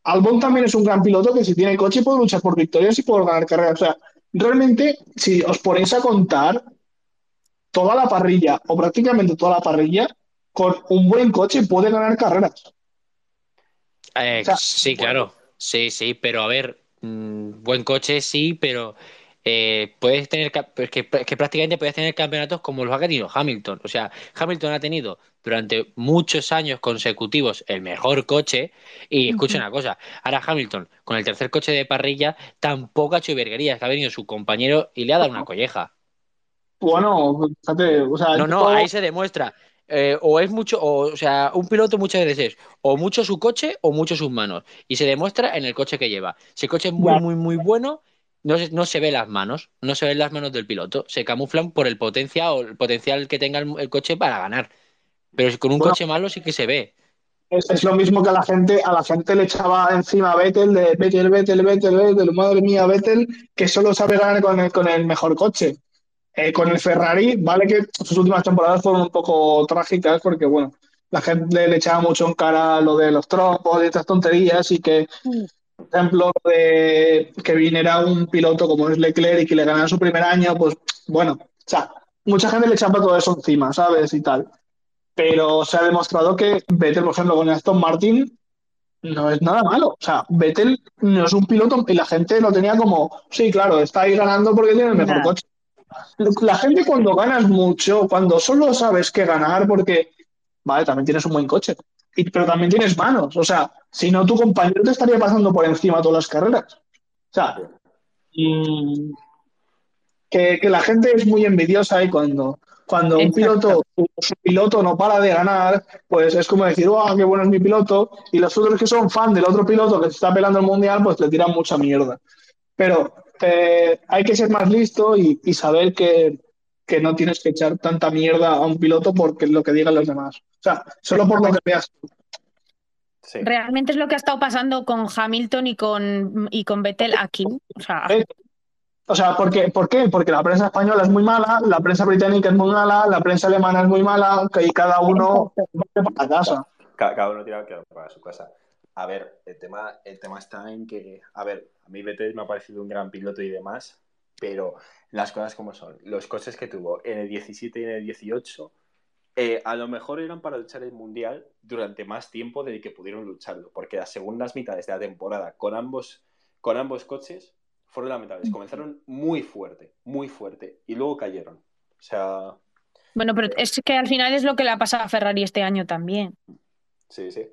Albon también es un gran piloto que si tiene coche puede luchar por victorias y puede ganar carreras. O sea, realmente, si os ponéis a contar toda la parrilla, o prácticamente toda la parrilla, con un buen coche puede ganar carreras. Eh, O sea, sí, bueno. claro, sí, sí, pero a ver, mm, buen coche sí, pero eh, puedes tener, pues que, que prácticamente puedes tener campeonatos como los ha tenido Hamilton. O sea, Hamilton ha tenido durante muchos años consecutivos el mejor coche y escucha una cosa, ahora Hamilton con el tercer coche de parrilla tampoco ha hecho virguerías, que ha venido su compañero y le ha dado una colleja. Bueno, fíjate, o sea, No, no, ahí se demuestra. Eh, o es mucho, o, o sea, un piloto muchas veces es o mucho su coche o mucho sus manos. Y se demuestra en el coche que lleva. Si el coche es muy, muy, muy bueno, no se, no se ve las manos, no se ven las manos del piloto. Se camuflan por el potencial o el potencial que tenga el, el coche para ganar. Pero con un Bueno. coche malo sí que se ve. Es, es lo mismo que a la gente, a la gente le echaba encima a Vettel de Vettel, Vettel, Vettel, Vettel, madre mía, Vettel, que solo sabe ganar con el, con el mejor coche. Eh, con el Ferrari, vale que sus últimas temporadas fueron un poco trágicas porque, bueno, la gente le echaba mucho en cara lo de los trompos y estas tonterías y que, por ejemplo, lo de que viniera un piloto como es Leclerc y que le ganara su primer año, pues, bueno, o sea, mucha gente le echaba todo eso encima, ¿sabes? Y tal pero se ha demostrado que Vettel, por ejemplo, con Aston Martin no es nada malo. O sea, Vettel no es un piloto y la gente lo tenía como, sí, claro, está ahí ganando porque tiene el mejor Nah. coche. La gente cuando ganas mucho, cuando solo sabes que ganar porque, vale, también tienes un buen coche, y, pero también tienes manos. O sea, si no, tu compañero te estaría pasando por encima todas las carreras. O sea, mm, que, que la gente es muy envidiosa y cuando, cuando un piloto, su piloto no para de ganar, pues es como decir, ¡oh, qué bueno es mi piloto! Y los otros que son fan del otro piloto que se está pelando el mundial, pues le tiran mucha mierda. Pero eh, hay que ser más listo y, y saber que, que no tienes que echar tanta mierda a un piloto porque lo que digan los demás. O sea, solo por lo que veas. sí. Realmente es lo que ha estado pasando con Hamilton y con, y con Vettel aquí. O sea, ¿eh? O sea, ¿por qué? ¿por qué? Porque la prensa española es muy mala, la prensa británica es muy mala, la prensa alemana es muy mala, y cada uno va para casa. Ca- Cada uno tira que para su casa. A ver, el tema, el tema está en que, a ver, a mí Vettel me ha parecido un gran piloto y demás, pero las cosas como son, los coches que tuvo en el 17 y en el 18, eh, a lo mejor eran para luchar el Mundial durante más tiempo del que pudieron lucharlo, porque las segundas mitades de la temporada con ambos, con ambos coches fueron lamentables. Comenzaron muy fuerte, muy fuerte, y luego cayeron. O sea, bueno, pero es que al final es lo que le ha pasado a Ferrari este año también. Sí, sí.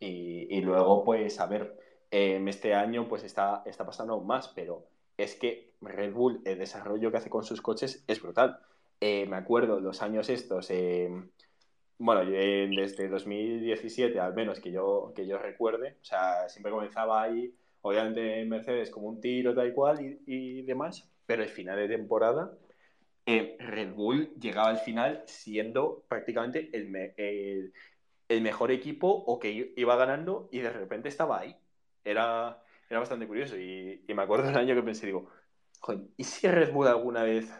Y, y luego, pues, a ver, em, este año pues está, está pasando más, pero es que Red Bull, el desarrollo que hace con sus coches es brutal. Eh, me acuerdo los años estos, em, bueno, eh, desde 2017 al menos que yo, que yo recuerde, o sea, siempre comenzaba ahí, obviamente en Mercedes como un tiro tal y cual y, y demás, pero el final de temporada eh, Red Bull llegaba al final siendo prácticamente el, el, mejor equipo o que iba ganando y de repente estaba ahí. Era, era bastante curioso y, me acuerdo un año que pensé, digo, ¿y si Red Bull alguna vez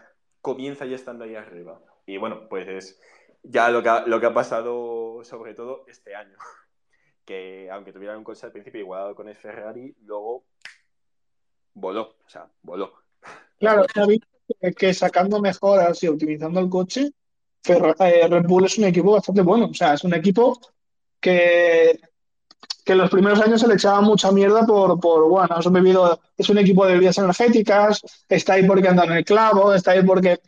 comienza ya estando ahí arriba? Y bueno, pues es ya lo que ha, lo que ha pasado sobre todo este año. Que aunque tuvieran un coche al principio igualado con el Ferrari, luego voló, o sea, voló. Claro, que, sacando mejoras y optimizando el coche, eh, Red Bull es un equipo bastante bueno. O sea, es un equipo que, que en los primeros años se le echaba mucha mierda por, por bueno, es un, equipo de bebidas energéticas, está ahí porque andan en el clavo, está ahí porque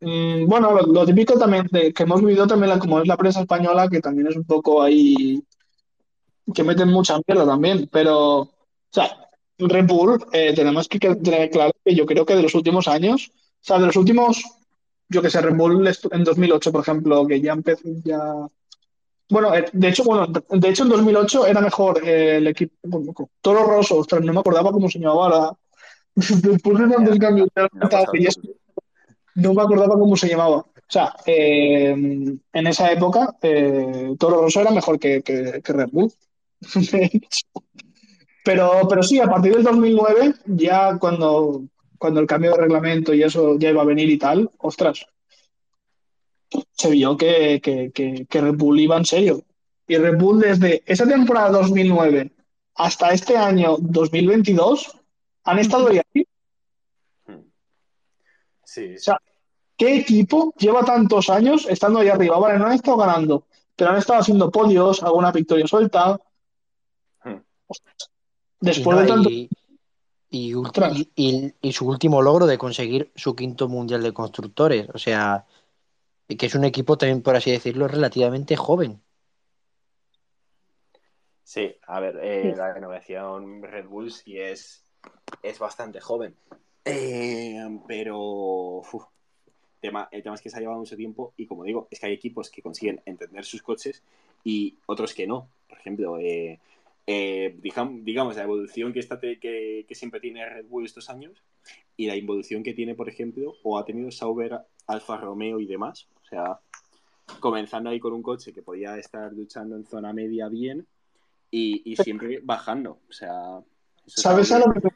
Mm, bueno, lo, típico también que hemos vivido también, como es la prensa española, que también es un poco ahí, que meten mucha mierda también, pero, o sea, Red Bull, eh, tenemos que tener claro que yo creo que de los últimos años, o sea, de los últimos, yo que sé, Red Bull en 2008, por ejemplo, que ya empezó, ya... Bueno, eh, de hecho, bueno, de hecho en 2008 era mejor eh, el equipo, Toro Rosso, ostras, no me acordaba cómo se llamaba ahora. Después de tantos cambios, no me acordaba cómo se llamaba. O sea, eh, en esa época, eh, Toro Rosso era mejor que, Red Bull. pero, pero sí, a partir del 2009, ya cuando, cuando el cambio de reglamento y eso ya iba a venir y tal, ostras, se vio que, que Red Bull iba en serio. Y Red Bull desde esa temporada 2009 hasta este año 2022 han estado ahí. Sí. O sea, ¿qué equipo lleva tantos años estando ahí arriba? Vale, no han estado ganando, pero han estado haciendo podios, alguna victoria suelta. Después de tanto. Y, y, su último logro de conseguir su quinto mundial de constructores. O sea, que es un equipo también, por así decirlo, relativamente joven. Sí, a ver, eh, la renovación Red Bull sí es, es bastante joven. Eh, pero tema, el tema es que se ha llevado mucho tiempo y como digo, es que hay equipos que consiguen entender sus coches y otros que no. Por ejemplo, eh, eh, digamos, la evolución que, está que, siempre tiene Red Bull estos años y la evolución que tiene, por ejemplo, o ha tenido Sauber, Alfa Romeo y demás. O sea, comenzando ahí con un coche que podía estar luchando en zona media bien y, siempre bajando. O sea, ¿Sabes, a lo que,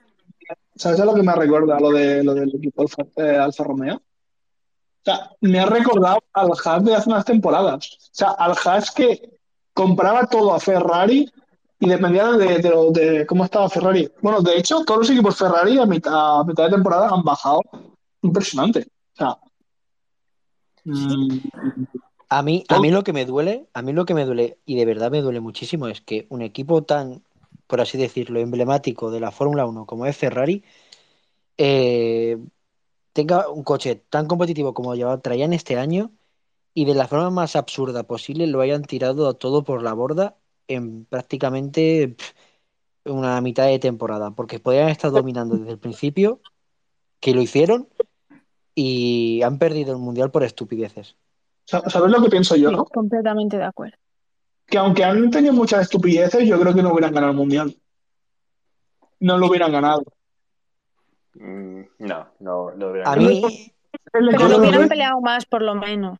¿Sabes a lo que me recuerda lo, de, lo del equipo Alfa Romeo? O sea, me ha recordado al Haas de hace unas temporadas. O sea, al Haas que compraba todo a Ferrari y dependía de, cómo estaba Ferrari. Bueno, de hecho, todos los equipos Ferrari a mitad, de temporada han bajado impresionante. O sea, mm, a mí, a mí lo que me duele, a mí lo que me duele, y de verdad me duele muchísimo, es que un equipo tan, por así decirlo, emblemático de la Fórmula 1 como es Ferrari, eh, tenga un coche tan competitivo como llevaba, traían este año y de la forma más absurda posible lo hayan tirado todo por la borda en prácticamente una mitad de temporada, porque podrían estar dominando desde el principio, que lo hicieron y han perdido el mundial por estupideces. ¿Sabes lo que pienso yo? no? completamente de acuerdo. Que aunque han tenido muchas estupideces, yo creo que no hubieran ganado el mundial. No lo hubieran ganado. Mm, no, no, no A mí. El de Pero lo hubieran peleado más, por lo menos.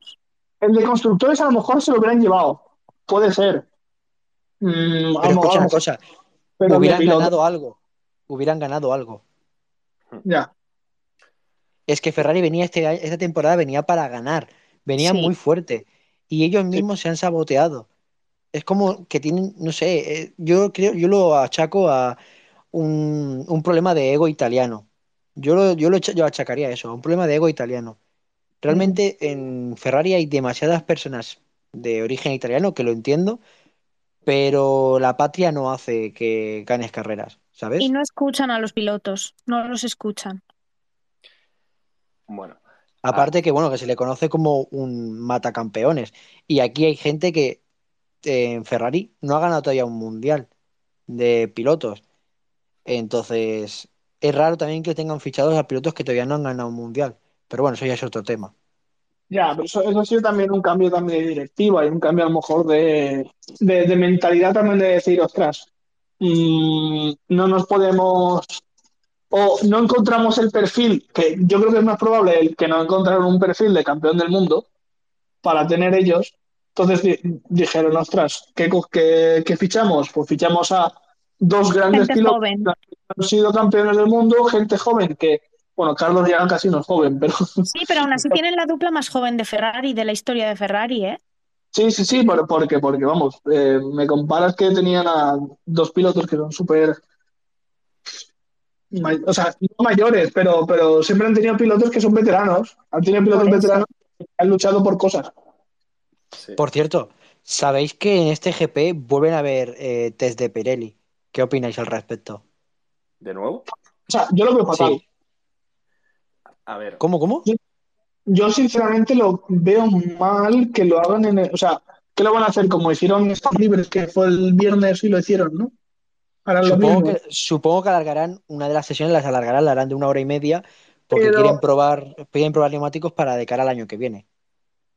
El de constructores a lo mejor se lo hubieran llevado. Puede ser. Mm, Pero escucha una cosa. hubieran ganado algo. Hubieran ganado algo. Ya. Es que Ferrari venía este, esta temporada venía para ganar. Venía muy fuerte. Y ellos mismos se han saboteado. Es como que tienen, no sé, eh, yo creo, yo lo achaco a un, un problema de ego italiano yo lo, yo lo yo achacaría eso, un problema de ego italiano. Realmente en Ferrari hay demasiadas personas de origen italiano que lo entiendo, pero la patria no hace que ganes carreras, ¿sabes? Y no escuchan a los pilotos, no los escuchan. Bueno. Aparte que bueno, que se le conoce como un matacampeones. Y aquí hay gente que en Ferrari no ha ganado todavía un mundial de pilotos. Entonces, es raro también que tengan fichados a pilotos que todavía no han ganado un mundial. Pero bueno, eso ya es otro tema. Ya, pero eso, ha sido también un cambio también de directiva y un cambio a lo mejor de, mentalidad también de decir, ostras, mm, no nos podemos o no encontramos el perfil, que yo creo que es más probable el que no encontraron un perfil de campeón del mundo para tener ellos. Entonces dijeron, ostras, ¿qué, qué, fichamos? Pues fichamos a dos grandes pilotos que han sido campeones del mundo, gente joven que, bueno, Carlos ya casi no es joven, pero... Sí, pero aún así tienen la dupla más joven de Ferrari, de la historia de Ferrari, ¿eh? Sí, sí, sí, porque, porque vamos, eh, me comparas que tenían a dos pilotos que son súper o sea, no mayores, pero, pero siempre han tenido pilotos que son veteranos. Han tenido pilotos veteranos que han luchado por cosas. Por cierto, ¿sabéis que en este GP vuelven a haber eh, test de Pirelli? ¿Qué opináis al respecto? ¿De nuevo? O sea, yo lo veo fatal. A ver. ¿Cómo, cómo? Yo, sinceramente lo veo mal que lo hagan en el, O sea, ¿qué lo van a hacer? Como hicieron estos libres, que fue el viernes y lo hicieron, ¿no? Supongo, que, supongo que alargarán, una de las sesiones las alargarán, la harán de una hora y media, porque quieren probar, quieren probar neumáticos para de cara al año que viene.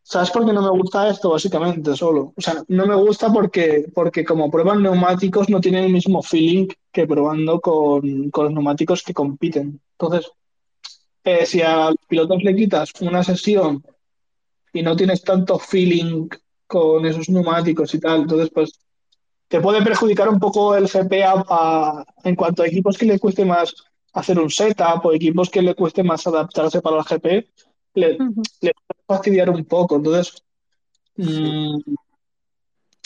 ¿Sabes por qué no me gusta esto? Básicamente, solo. O sea, no me gusta porque, porque como prueban neumáticos no tienen el mismo feeling que probando con, los neumáticos que compiten. Entonces, eh, si a los pilotos le quitas una sesión y no tienes tanto feeling con esos neumáticos y tal, entonces pues te puede perjudicar un poco el GP en cuanto a equipos que le cueste más hacer un setup o equipos que le cueste más adaptarse para el GP, le, puede fastidiar un poco. Entonces, mm,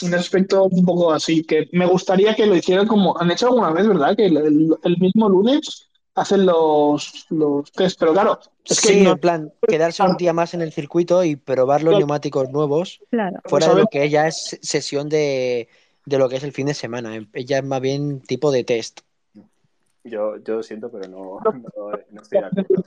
un aspecto un poco así, que me gustaría que lo hicieran como han hecho alguna vez, ¿verdad? Que el, mismo lunes hacen los, los test, pero claro, es que en plan, quedarse un día más en el circuito y probar los neumáticos nuevos, fuera de lo que ya es sesión de, de lo que es el fin de semana. Ella es más bien tipo de test. Yo, yo siento, pero no, no, estoy de acuerdo.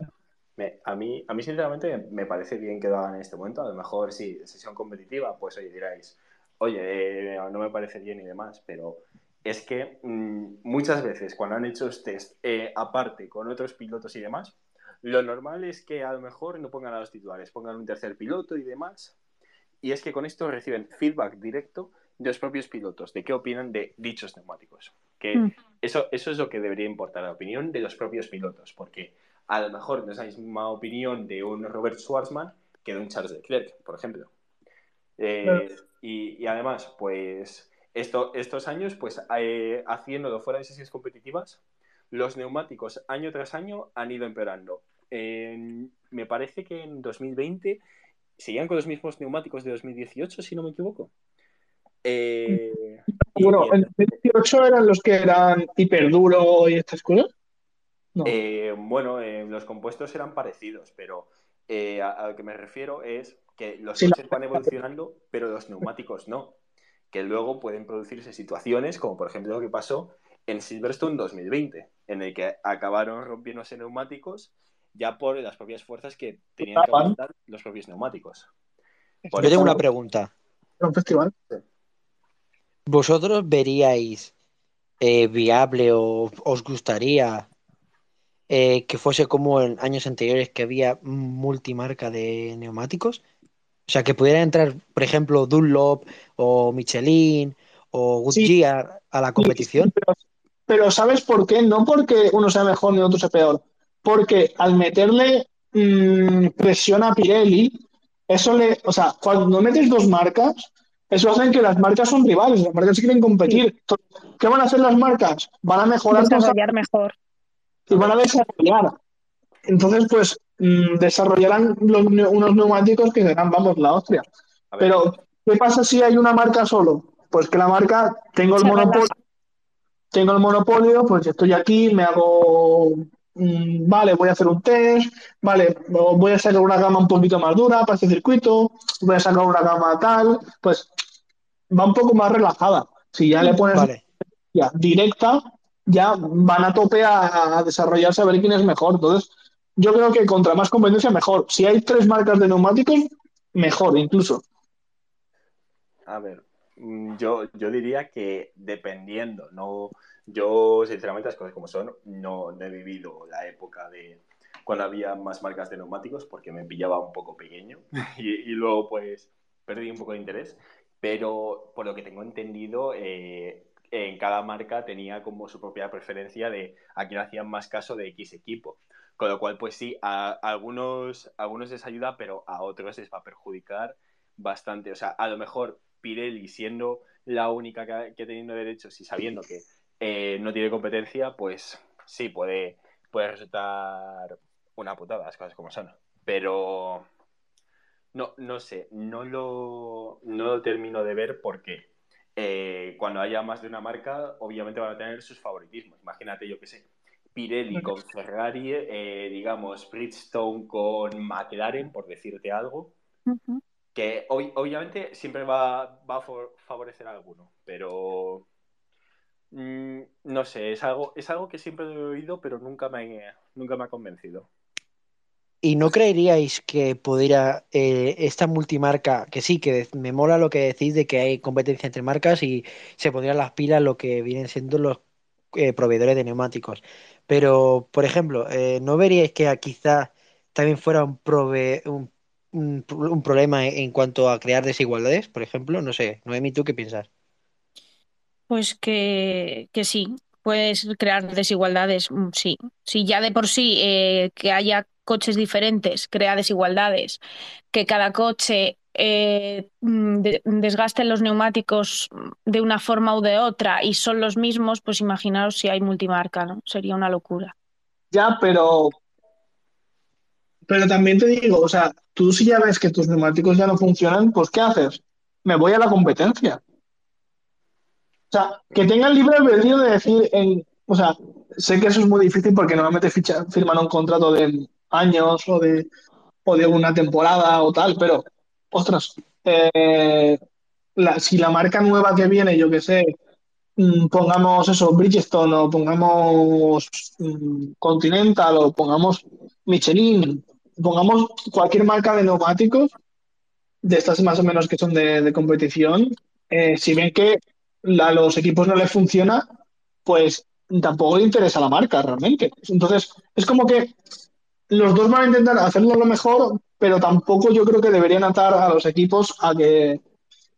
a, mí, a mí, sinceramente, me parece bien que lo hagan en este momento. A lo mejor, sí, sesión competitiva, pues oye, diráis, oye, eh, no me parece bien y demás, pero es que mm, muchas veces cuando han hecho test eh, aparte con otros pilotos y demás, lo normal es que a lo mejor no pongan a los titulares, pongan un tercer piloto y demás. Y es que con esto reciben feedback directo de los propios pilotos, de qué opinan de dichos neumáticos. Que mm. eso, eso es lo que debería importar, la opinión de los propios pilotos, porque a lo mejor no es la misma opinión de un Robert Schwarzman que de un Charles Leclerc, por ejemplo. Eh, y, además, pues esto, estos años, pues eh, haciéndolo fuera de sesiones competitivas, los neumáticos año tras año han ido empeorando. me parece que en 2020 seguían con los mismos neumáticos de 2018, si no me equivoco. Eh, bueno, ¿en 2018 eran los que eran hiperduro y estas cosas? Eh, bueno, eh, los compuestos eran parecidos, pero a, lo que me refiero es que los coches van evolucionando, pero los neumáticos no. Que luego pueden producirse situaciones, como por ejemplo lo que pasó en Silverstone 2020, en el que acabaron rompiéndose neumáticos ya por las propias fuerzas que tenían que aguantar los propios neumáticos. Yo tengo una pregunta. ¿Un festival? ¿Vosotros veríais eh, viable o os gustaría eh, que fuese como en años anteriores que había multimarca de neumáticos? O sea, que pudiera entrar, por ejemplo, Dunlop o Michelin o Goodyear a la competición. pero, ¿sabes por qué? No porque uno sea mejor ni otro sea peor. Porque al meterle mm, presión a Pirelli, eso le. O sea, cuando metes dos marcas, eso hace que las marcas son rivales, las marcas quieren competir. ¿Qué van a hacer las marcas? Van a mejorar. Desarrollar mejor. Y van a desarrollar. Entonces, pues, mm, desarrollarán unos neumáticos que serán, vamos, la hostia. Pero, ¿qué pasa si hay una marca solo? Pues que la marca, tengo el monopolio, tengo el monopolio, pues estoy aquí, me hago vale, voy a hacer un test, vale, voy a sacar una gama un poquito más dura para este circuito, voy a sacar una gama tal, pues va un poco más relajada. Si ya le pones ya, directa, ya van a tope a, desarrollarse a ver quién es mejor. Entonces, yo creo que contra más competencia, mejor. Si hay tres marcas de neumáticos, mejor incluso. A ver, mm, yo, yo diría que dependiendo, no yo, sinceramente, las cosas como son, no, he vivido la época de cuando había más marcas de neumáticos porque me pillaba un poco pequeño y, luego pues perdí un poco de interés. Pero por lo que tengo entendido, eh, en cada marca tenía como su propia preferencia de a quién hacían más caso de X equipo. Con lo cual, pues sí, a algunos, a algunos les ayuda, pero a otros les va a perjudicar bastante. O sea, a lo mejor Pirelli siendo la única que, que teniendo derechos y sabiendo que eh, no tiene competencia, pues sí, puede, puede resultar una putada, las cosas como son. Pero no, no sé, no lo, no lo termino de ver porque eh, cuando haya más de una marca, obviamente van a tener sus favoritismos. Imagínate, yo qué sé, Pirelli con Ferrari, eh, digamos, Bridgestone con McLaren, por decirte algo, que obviamente siempre va, va, a favorecer a alguno, pero mm, no sé, es algo, es algo que siempre he oído, pero nunca me, nunca me ha convencido. ¿Y no creeríais que pudiera eh, esta multimarca, que sí, que me mola lo que decís de que hay competencia entre marcas y se pondrían las pilas lo que vienen siendo los eh, proveedores de neumáticos? Pero, por ejemplo, eh, ¿no veríais que quizá también fuera un, un, un, problema en cuanto a crear desigualdades, por ejemplo? No sé, Noemi, ¿tú qué piensas? Pues que, que sí, puedes crear desigualdades, mm, sí. Si ya de por sí que haya coches diferentes crea desigualdades, que cada coche eh, mm, desgaste los neumáticos de una forma u de otra y son los mismos, pues imaginaos si hay multimarca, ¿no? Sería una locura. Ya, pero. Pero también te digo, o sea, tú si ya ves que tus neumáticos ya no funcionan, pues ¿qué haces? Me voy a la competencia. O sea, que tengan libre albedrío de decir, en, o sea, sé que eso es muy difícil porque normalmente ficha, firman un contrato de años o de, o de una temporada o tal, pero, ostras, eh, si la marca nueva que viene, yo que sé, mm, pongamos eso, Bridgestone o pongamos mm, Continental o pongamos Michelin, pongamos cualquier marca de neumáticos, de estas más o menos que son de, competición, eh, si ven que a los equipos no les funciona, pues tampoco le interesa la marca realmente. Entonces, es como que los dos van a intentar hacerlo lo mejor, pero tampoco yo creo que deberían atar a los equipos a que,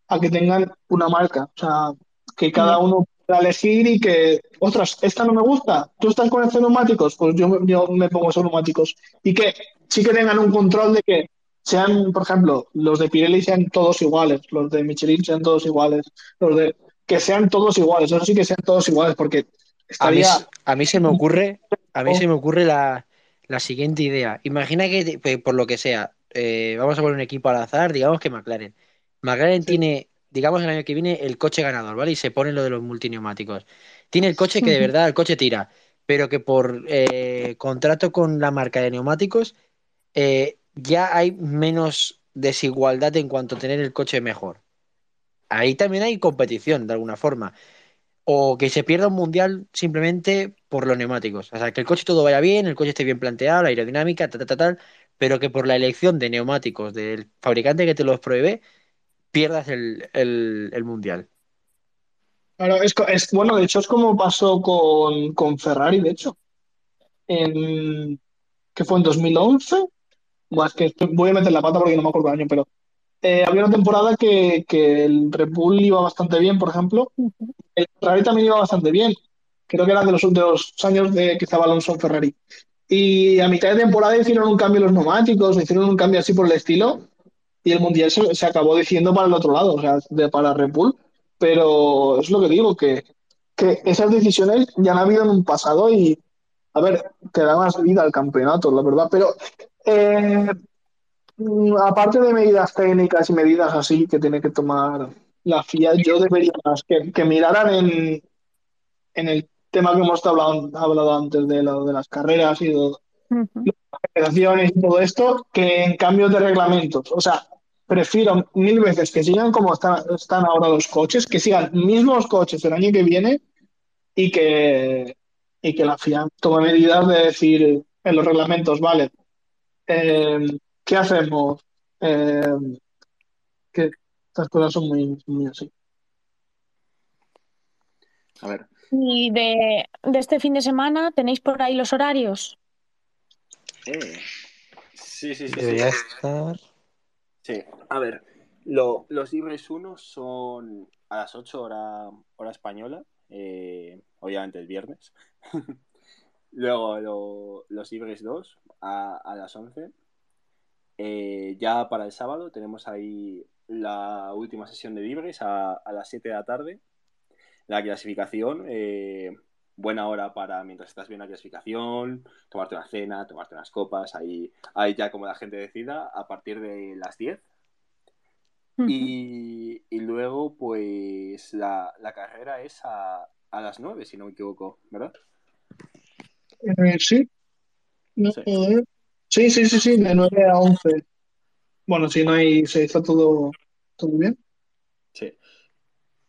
a que tengan una marca. O sea, que cada uno pueda elegir y que, ostras, esta no me gusta, tú estás con estos neumáticos, pues yo, yo me pongo esos neumáticos. Y que sí que tengan un control de que sean, por ejemplo, los de Pirelli sean todos iguales, los de Michelin sean todos iguales, los de que sean todos iguales, eso sí que sean todos iguales, porque estaría... A mí, se me ocurre, a mí se me ocurre la, la siguiente idea. Imagina que, por lo que sea, eh, vamos a poner un equipo al azar, digamos que McLaren. McLaren tiene, digamos el año que viene, el coche ganador, ¿vale? Y se pone lo de los multineumáticos. Tiene el coche que de verdad el coche tira, pero que por eh, contrato con la marca de neumáticos eh, ya hay menos desigualdad en cuanto a tener el coche mejor. Ahí también hay competición, de alguna forma o que se pierda un mundial simplemente por los neumáticos. O sea, que el coche todo vaya bien, el coche esté bien planteado, la aerodinámica, tal, tal, tal, pero que por la elección de neumáticos del fabricante que te los pruebe, pierdas el, mundial. Claro, es, bueno, de hecho es como pasó con, Ferrari, de hecho. En, que fue en 2011. Bueno, es que voy a meter la pata porque no me acuerdo el año, pero eh, había una temporada que, el Red Bull iba bastante bien, por ejemplo. El Ferrari también iba bastante bien. Creo que eran de los últimos años de que estaba Alonso en Ferrari. Y a mitad de temporada hicieron un cambio los neumáticos, hicieron un cambio así por el estilo. Y el mundial se, acabó diciendo para el otro lado, o sea, de, para Red Bull. Pero es lo que digo, que, que esas decisiones ya han habido en un pasado y, a ver, que da más vida al campeonato, la verdad. Pero eh, aparte de medidas técnicas y medidas así que tiene que tomar la FIA, yo debería más que, miraran en, en el tema que hemos hablado, hablado antes de, lo, de las carreras y de las operaciones y todo esto, que en cambios de reglamentos. O sea, prefiero mil veces que sigan como están, están ahora los coches, que sigan mismos coches el año que viene y que, y que la FIA tome medidas de decir en los reglamentos, vale, eh, ¿qué hacemos? Eh, que estas cosas son muy, muy así. A ver. ¿Y de, este fin de semana tenéis por ahí los horarios? Eh. Sí, sí, sí. Debería estar. Sí, a ver. los libres 1 son a las 8 hora, hora española eh, obviamente el viernes. Luego los Ibres 2 a, las 11. Eh, ya para el sábado tenemos ahí la última sesión de libres a, las 7 de la tarde. La clasificación, eh, buena hora para mientras estás viendo la clasificación, tomarte una cena, tomarte unas copas, ahí, ahí ya como la gente decida, a partir de las 10. y, luego, pues la, carrera es a, a, las 9, si no me equivoco, ¿verdad? Eh, sí. Sí. sí, sí, sí, de 9 a 11. Bueno, si no hay, se está todo, todo bien. Sí.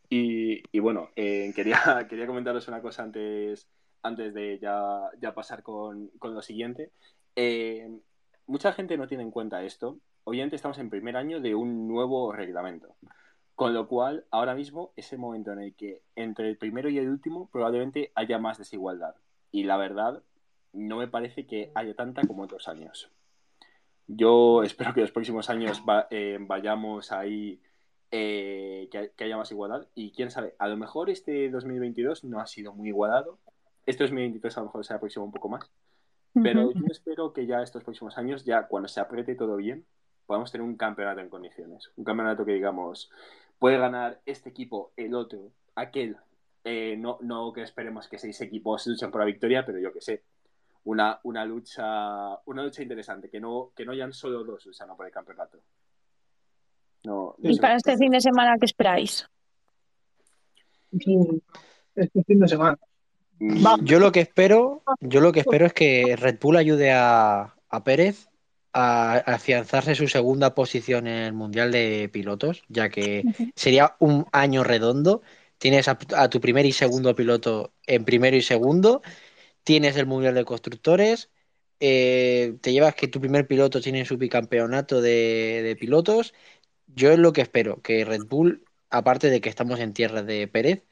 Y, bueno, eh, quería, quería comentaros una cosa antes, antes de ya, pasar con, lo siguiente. Eh, mucha gente no tiene en cuenta esto. Obviamente estamos en primer año de un nuevo reglamento. Con lo cual, ahora mismo es el momento en el que entre el primero y el último probablemente haya más desigualdad. Y la verdad, no me parece que haya tanta como otros años. Yo espero que los próximos años eh, vayamos ahí, eh, que, haya más igualdad. Y quién sabe, a lo mejor este 2022 no ha sido muy igualado. Este 2023 a lo mejor se aproxima un poco más. Pero yo espero que ya estos próximos años, ya cuando se apriete todo bien, podamos tener un campeonato en condiciones. Un campeonato que digamos, puede ganar este equipo, el otro, aquel. Eh, no, no que esperemos que seis equipos luchen por la victoria, pero yo que sé, una, una, lucha una lucha interesante, que no, que no hayan solo dos luchando por el campeonato. ¿Y para este fin de semana qué esperáis? Este fin de semana. Mm. Yo lo que espero, yo lo que espero es que Red Bull ayude a, Pérez a afianzarse su segunda posición en el Mundial de Pilotos, ya que sería un año redondo. Tienes a, tu primer y segundo piloto en primero y segundo, tienes el Mundial de Constructores, eh, te llevas que tu primer piloto tiene su bicampeonato de, pilotos. Yo es lo que espero, que Red Bull, aparte de que estamos en tierra de Pérez,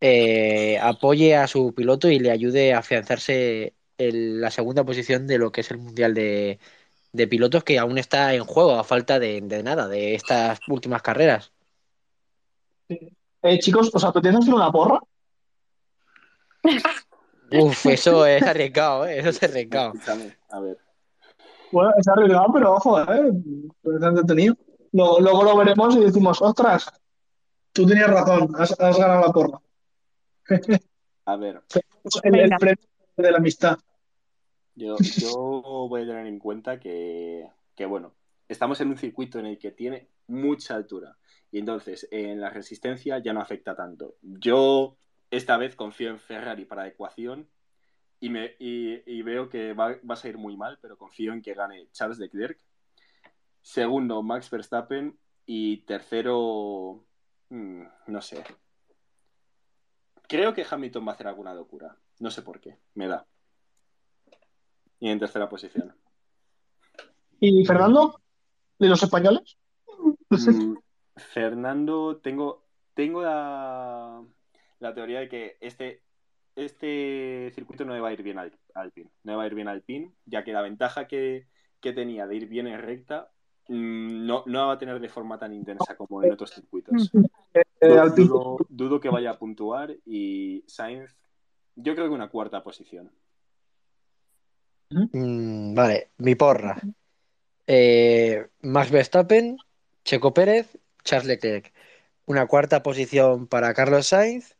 eh, apoye a su piloto y le ayude a afianzarse en la segunda posición de lo que es el Mundial de, Pilotos, que aún está en juego a falta de, nada, de estas últimas carreras. Eh, chicos, ¿os apetece hacer una porra? Uf, eso es arriesgado, ¿eh? Eso es arriesgado. A ver. Bueno, es arriesgado, pero ojo, ¿eh? Pues entretenido. Luego, luego, lo veremos y decimos, ostras, tú tenías razón, has, ganado la porra. A ver. El, premio de la amistad. Yo, yo voy a tener en cuenta que, que, bueno, estamos en un circuito en el que tiene mucha altura. Y entonces, en la resistencia ya no afecta tanto. Yo esta vez confío en Ferrari para ecuación y, me, y, veo que va, a ir muy mal, pero confío en que gane Charles Leclerc. Segundo, Max Verstappen. Y tercero, mm, no sé. Creo que Hamilton va a hacer alguna locura. No sé por qué, me da. Y en tercera posición. ¿Y Fernando? ¿De los españoles? Mm, Fernando, tengo, tengo la, la teoría de que este, este circuito no le va a ir bien al Alpine. No le va a ir bien al PIN, ya que la ventaja que, tenía de ir bien en recta mm, no, no va a tener de forma tan intensa como en otros circuitos. Eh, dudo, que vaya a puntuar y Sainz, yo creo que una cuarta posición. Mm, vale, mi porra. Eh, Max Verstappen, Checo Pérez, Charles Leclerc. Una cuarta posición para Carlos Sainz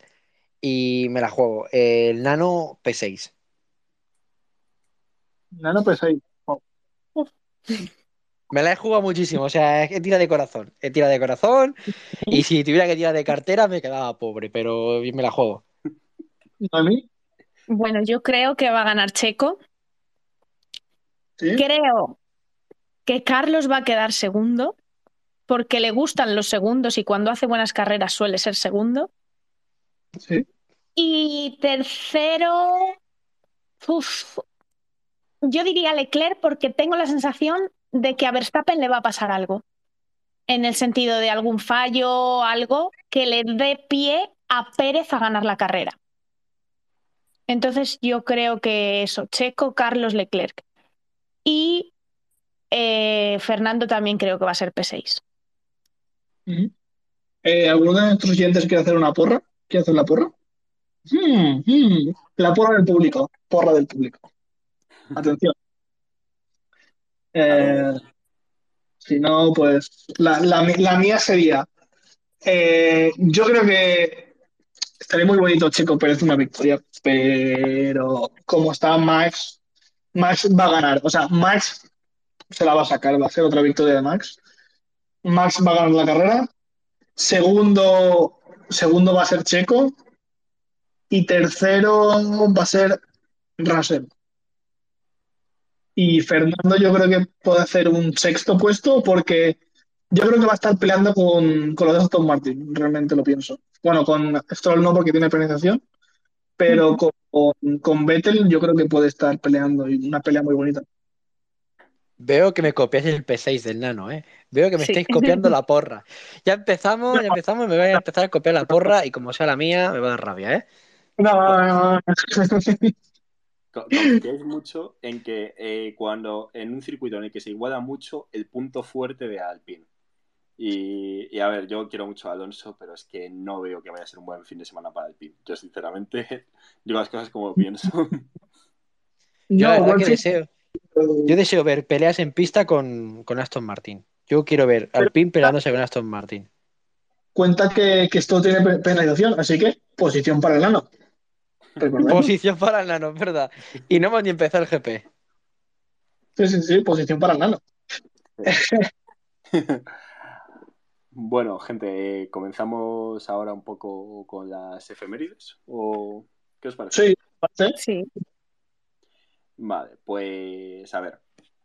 y me la juego. El Nano P6. Nano P6. Me la he jugado muchísimo, o sea, he tirado de corazón, he tirado de corazón y si tuviera que tirar de cartera me quedaba pobre, pero me la juego. ¿A mí? Bueno, yo creo que va a ganar Checo. Creo que Carlos va a quedar segundo porque le gustan los segundos y cuando hace buenas carreras suele ser segundo. Y tercero, yo diría Leclerc porque tengo la sensación de que a Verstappen le va a pasar algo. En el sentido de algún fallo, algo que le dé pie a Pérez a ganar la carrera. Entonces yo creo que eso, Checo, Carlos Leclerc. Y eh, Fernando también creo que va a ser P6. Eh, ¿Alguno de nuestros oyentes quiere hacer una porra? ¿Quiere hacer la porra? Hmm, hmm. La porra del público. Porra del público. Atención. Eh, si no, pues la, la mía sería. eh, yo creo que estaría muy bonito Checo Pérez una victoria, pero como está Max, Max va a ganar. O sea, Max se la va a sacar, va a ser otra victoria de Max. Max va a ganar la carrera. Segundo, segundo va a ser Checo. Y tercero va a ser Russell. Y Fernando yo creo que puede hacer un sexto puesto porque yo creo que va a estar peleando con, con lo de Aston Martin, realmente lo pienso. Bueno, con Stroll no porque tiene penalización, pero con, con Vettel yo creo que puede estar peleando y una pelea muy bonita. Veo que me copiáis el P6 del nano, ¿eh? Veo que me estáis copiando la porra. Ya empezamos, ya empezamos, me voy a empezar a copiar la porra y como sea la mía, me va a dar rabia, ¿eh? No, Confiáis mucho en que eh, cuando en un circuito en el que se iguala mucho el punto fuerte de Alpine. Y, y, a ver, yo quiero mucho a Alonso, pero es que no veo que vaya a ser un buen fin de semana para Alpine. Yo sinceramente digo las cosas como pienso. Yo la verdad que deseo, yo deseo ver peleas en pista con, con Aston Martin. Yo quiero ver Alpine peleándose con Aston Martin. Cuenta que, que esto tiene penalización, así que posición para el nano. Posición para el nano, verdad. Y no hemos ni empezado el GP. Sí, sí, sí, posición para el nano. bueno, gente, eh, comenzamos ahora un poco con las efemérides. ¿O qué os parece? Sí, sí. Vale, pues a ver.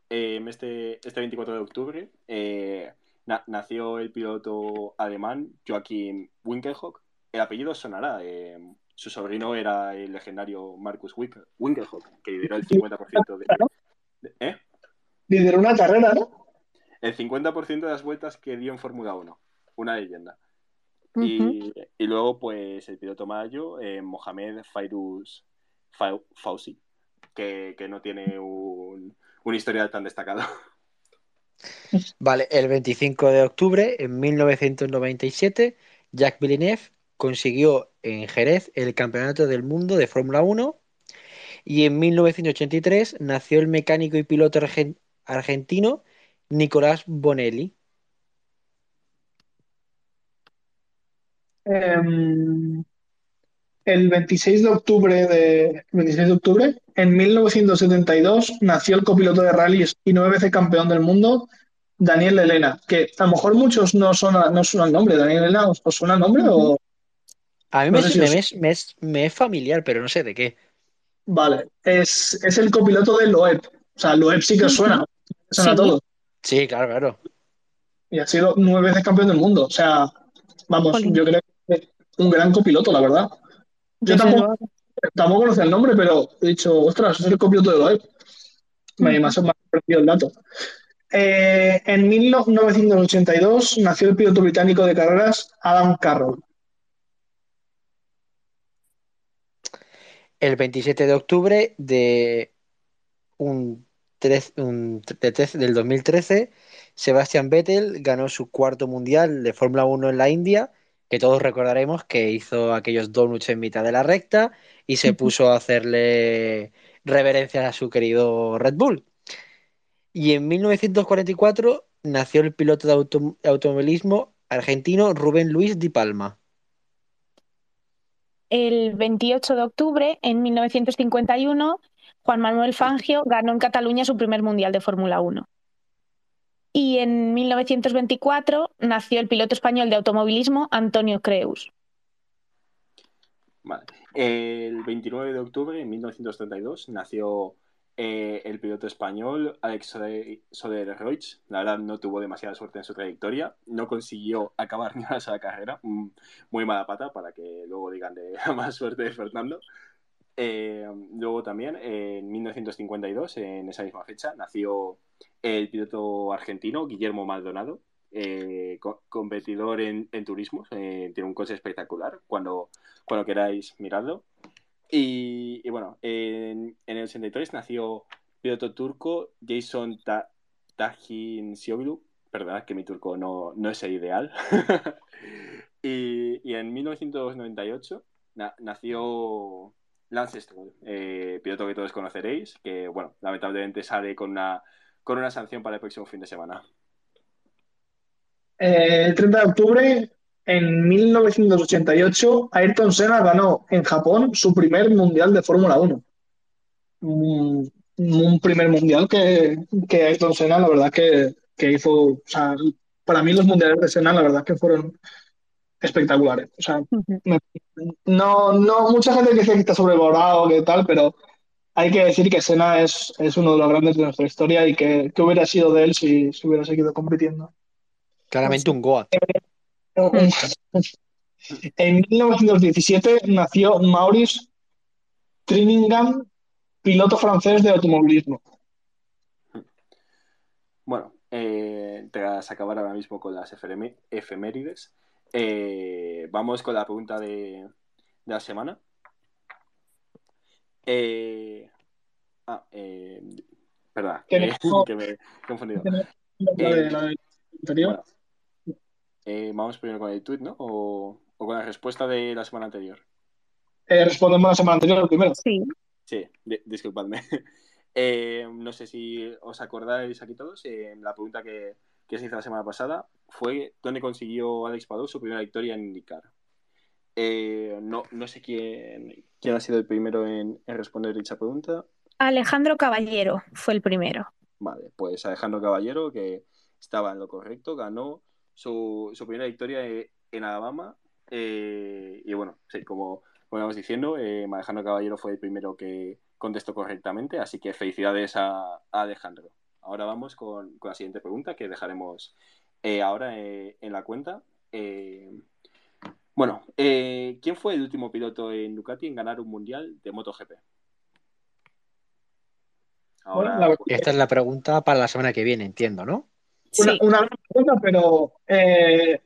Eh, este, este 24 de octubre eh, na nació el piloto alemán Joachim Winkelhock. El apellido sonará. Eh, su sobrino era el legendario Marcus Winkelhock, que lideró el 50% de, ¿Eh? Lideró una carrera, ¿no? El 50% de las vueltas que dio en Fórmula 1. Una leyenda. Uh -huh. y, y, luego, pues, el piloto mayo, eh, Mohamed Fairuz Fauci, que, que, no tiene un, un historial tan destacado. Vale, el 25 de octubre, en 1997, Jacques Villeneuve consiguió en Jerez el Campeonato del Mundo de Fórmula 1 y en 1983 nació el mecánico y piloto argentino Nicolás Bonelli. Um, el 26 de octubre de 26 de octubre, en 1972 nació el copiloto de rallies y nueve veces campeón del mundo Daniel Elena, que a lo mejor muchos no son no suena el nombre, Daniel Elena, ¿os, os suena el nombre o a mí no me, si me, os... me, es, me, es, familiar, pero no sé de qué. Vale, es, es el copiloto de Loeb. O sea, Loeb sí que os suena. Suena sí. todo. Sí, claro, claro. Y ha sido nueve veces campeón del mundo. O sea, vamos, yo creo que es un gran copiloto, la verdad. Yo tampoco, tampoco conocía el nombre, pero he dicho, ostras, es el copiloto de Loeb. Me, me ha sorprendido el dato. Eh, en 1982 nació el piloto británico de carreras Adam Carroll. el 27 de octubre de un, 13, un de 13, del 2013, Sebastian Vettel ganó su cuarto mundial de Fórmula 1 en la India, que todos recordaremos que hizo aquellos donuts en mitad de la recta y se puso a hacerle reverencias a su querido Red Bull. Y en 1944 nació el piloto de auto automovilismo argentino Rubén Luis Di Palma el 28 de octubre, en 1951, Juan Manuel Fangio ganó en Cataluña su primer mundial de Fórmula 1. Y en 1924 nació el piloto español de automovilismo Antonio Creus. Vale. El 29 de octubre, en 1932, nació eh, el piloto español Alex Soler Roig. La verdad, no tuvo demasiada suerte en su trayectoria. No consiguió acabar ni una sola carrera. Muy mala pata para que luego digan de la mala suerte de Fernando. Eh, luego también, en 1952, en esa misma fecha, nació el piloto argentino Guillermo Maldonado, eh, co competidor en, en turismos. tiene un coche espectacular. Cuando, cuando queráis, miradlo. Y, y, bueno, en, en, el 63 nació piloto turco Jason Ta Tajin Sioglu. Que mi turco no, no es el ideal. y, y, en 1998 nació Lance Stroll, eh, piloto que todos conoceréis, que bueno, lamentablemente sale con una, con una sanción para el próximo fin de semana. Eh, el 30 de octubre, en 1988, Ayrton Senna ganó en Japón su primer mundial de Fórmula 1. Un, primer mundial que, que, Ayrton Senna, la verdad, que, que hizo. O sea, para mí, los mundiales de Senna, la verdad, que fueron espectaculares. O sea, no, no, mucha gente dice que está sobrevalorado, que tal, pero hay que decir que Senna es, es uno de los grandes de nuestra historia y que, que hubiera sido de él si, si hubiera seguido compitiendo. Claramente un Goa. En 1917 nació Maurice Triningham, piloto francés de automovilismo. Bueno, eh, tras acabar ahora mismo con las efemérides, eh, vamos con la pregunta de, la semana. Eh, ah, eh, perdón, que me he confundido. Eh, vamos primero con el tweet, ¿no? O, con la respuesta de la semana anterior. Eh, respondemos la semana anterior primero. Sí. Sí, disculpadme. Eh, no sé si os acordáis aquí todos, la pregunta que, se hizo la semana pasada fue ¿dónde consiguió Alex Padou su primera victoria en IndyCar? no, no sé quién, quién ha sido el primero en, en responder dicha pregunta. Alejandro Caballero fue el primero. Vale, pues Alejandro Caballero, que estaba en lo correcto, ganó su, primera victoria e, en Alabama. Eh, y bueno, sí, como, como íbamos diciendo, eh, Alejandro Caballero fue el primero que contestó correctamente, así que felicidades a, Alejandro. Ahora vamos con, la siguiente pregunta que dejaremos eh, ahora en la cuenta. Bueno, ¿quién fue el último piloto en Ducati en ganar un mundial de MotoGP? Esta es la pregunta para la semana que viene, entiendo, ¿no? Una, pregunta, pero eh,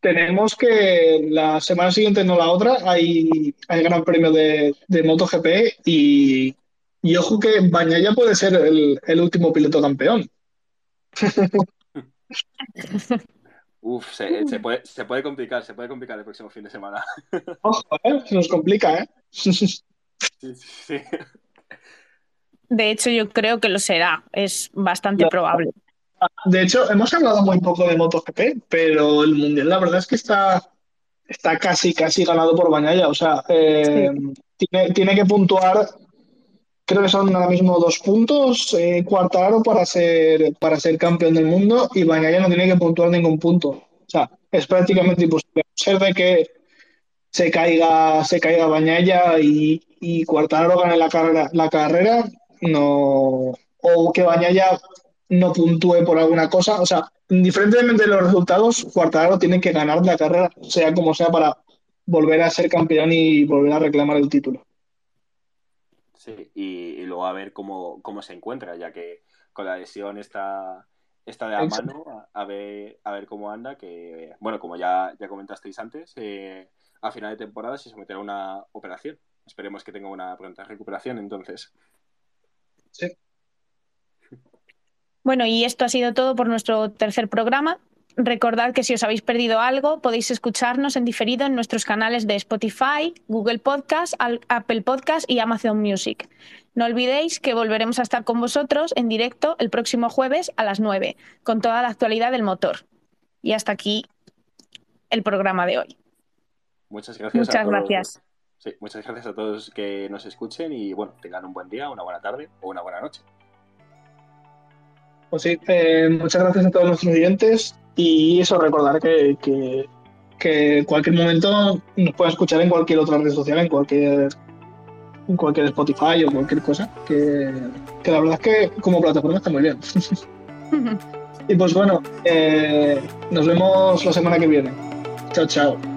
tenemos que la semana siguiente, no la otra, hay, hay gran premio de, de MotoGP y, y ojo que Bañaya puede ser el, último piloto campeón. Uf, se, puede, se, puede, complicar, se puede complicar el próximo fin de semana. Ojo, ¿eh? se nos complica, ¿eh? Sí, sí. De hecho, yo creo que lo será, es bastante probable. De hecho, hemos hablado muy poco de MotoGP, pero el Mundial la verdad es que está, está casi, casi ganado por Bañaya. O sea, eh, tiene, que puntuar, creo que son ahora mismo dos puntos, eh, para ser, para ser campeón del mundo y Bañaya no tiene que puntuar ningún punto. O sea, es prácticamente imposible. Ser de que se caiga, se caiga Bañaya y, y Cuartararo gane la carrera, la carrera, no. O que Bañaya no puntúe por alguna cosa. O sea, indiferentemente de los resultados, Cuartararo tiene que ganar la carrera, sea como sea, para volver a ser campeón y volver a reclamar el título. Sí, y, luego a ver cómo, se encuentra, ya que con la lesión está, está de la mano, a, ver, a ver cómo anda, que, bueno, como ya, ya comentasteis antes, eh, a final de temporada se someterá a una operación. Esperemos que tenga una pronta recuperación entonces. Sí. Bueno, y esto ha sido todo por nuestro tercer programa. Recordad que si os habéis perdido algo, podéis escucharnos en diferido en nuestros canales de Spotify, Google Podcast, Apple Podcast y Amazon Music. No olvidéis que volveremos a estar con vosotros en directo el próximo jueves a las 9, con toda la actualidad del motor. Y hasta aquí el programa de hoy. Muchas gracias. Muchas gracias. muchas gracias a todos que nos escuchen y bueno, tengan un buen día, una buena tarde o una buena noche. Pues sí, eh, muchas gracias a todos nuestros oyentes y eso, recordar que, que, en cualquier momento nos pueden escuchar en cualquier otra red social, en cualquier en cualquier Spotify o cualquier cosa, que, la verdad es que como plataforma está muy bien. y pues bueno, eh, nos vemos la semana que viene. Chao, chao.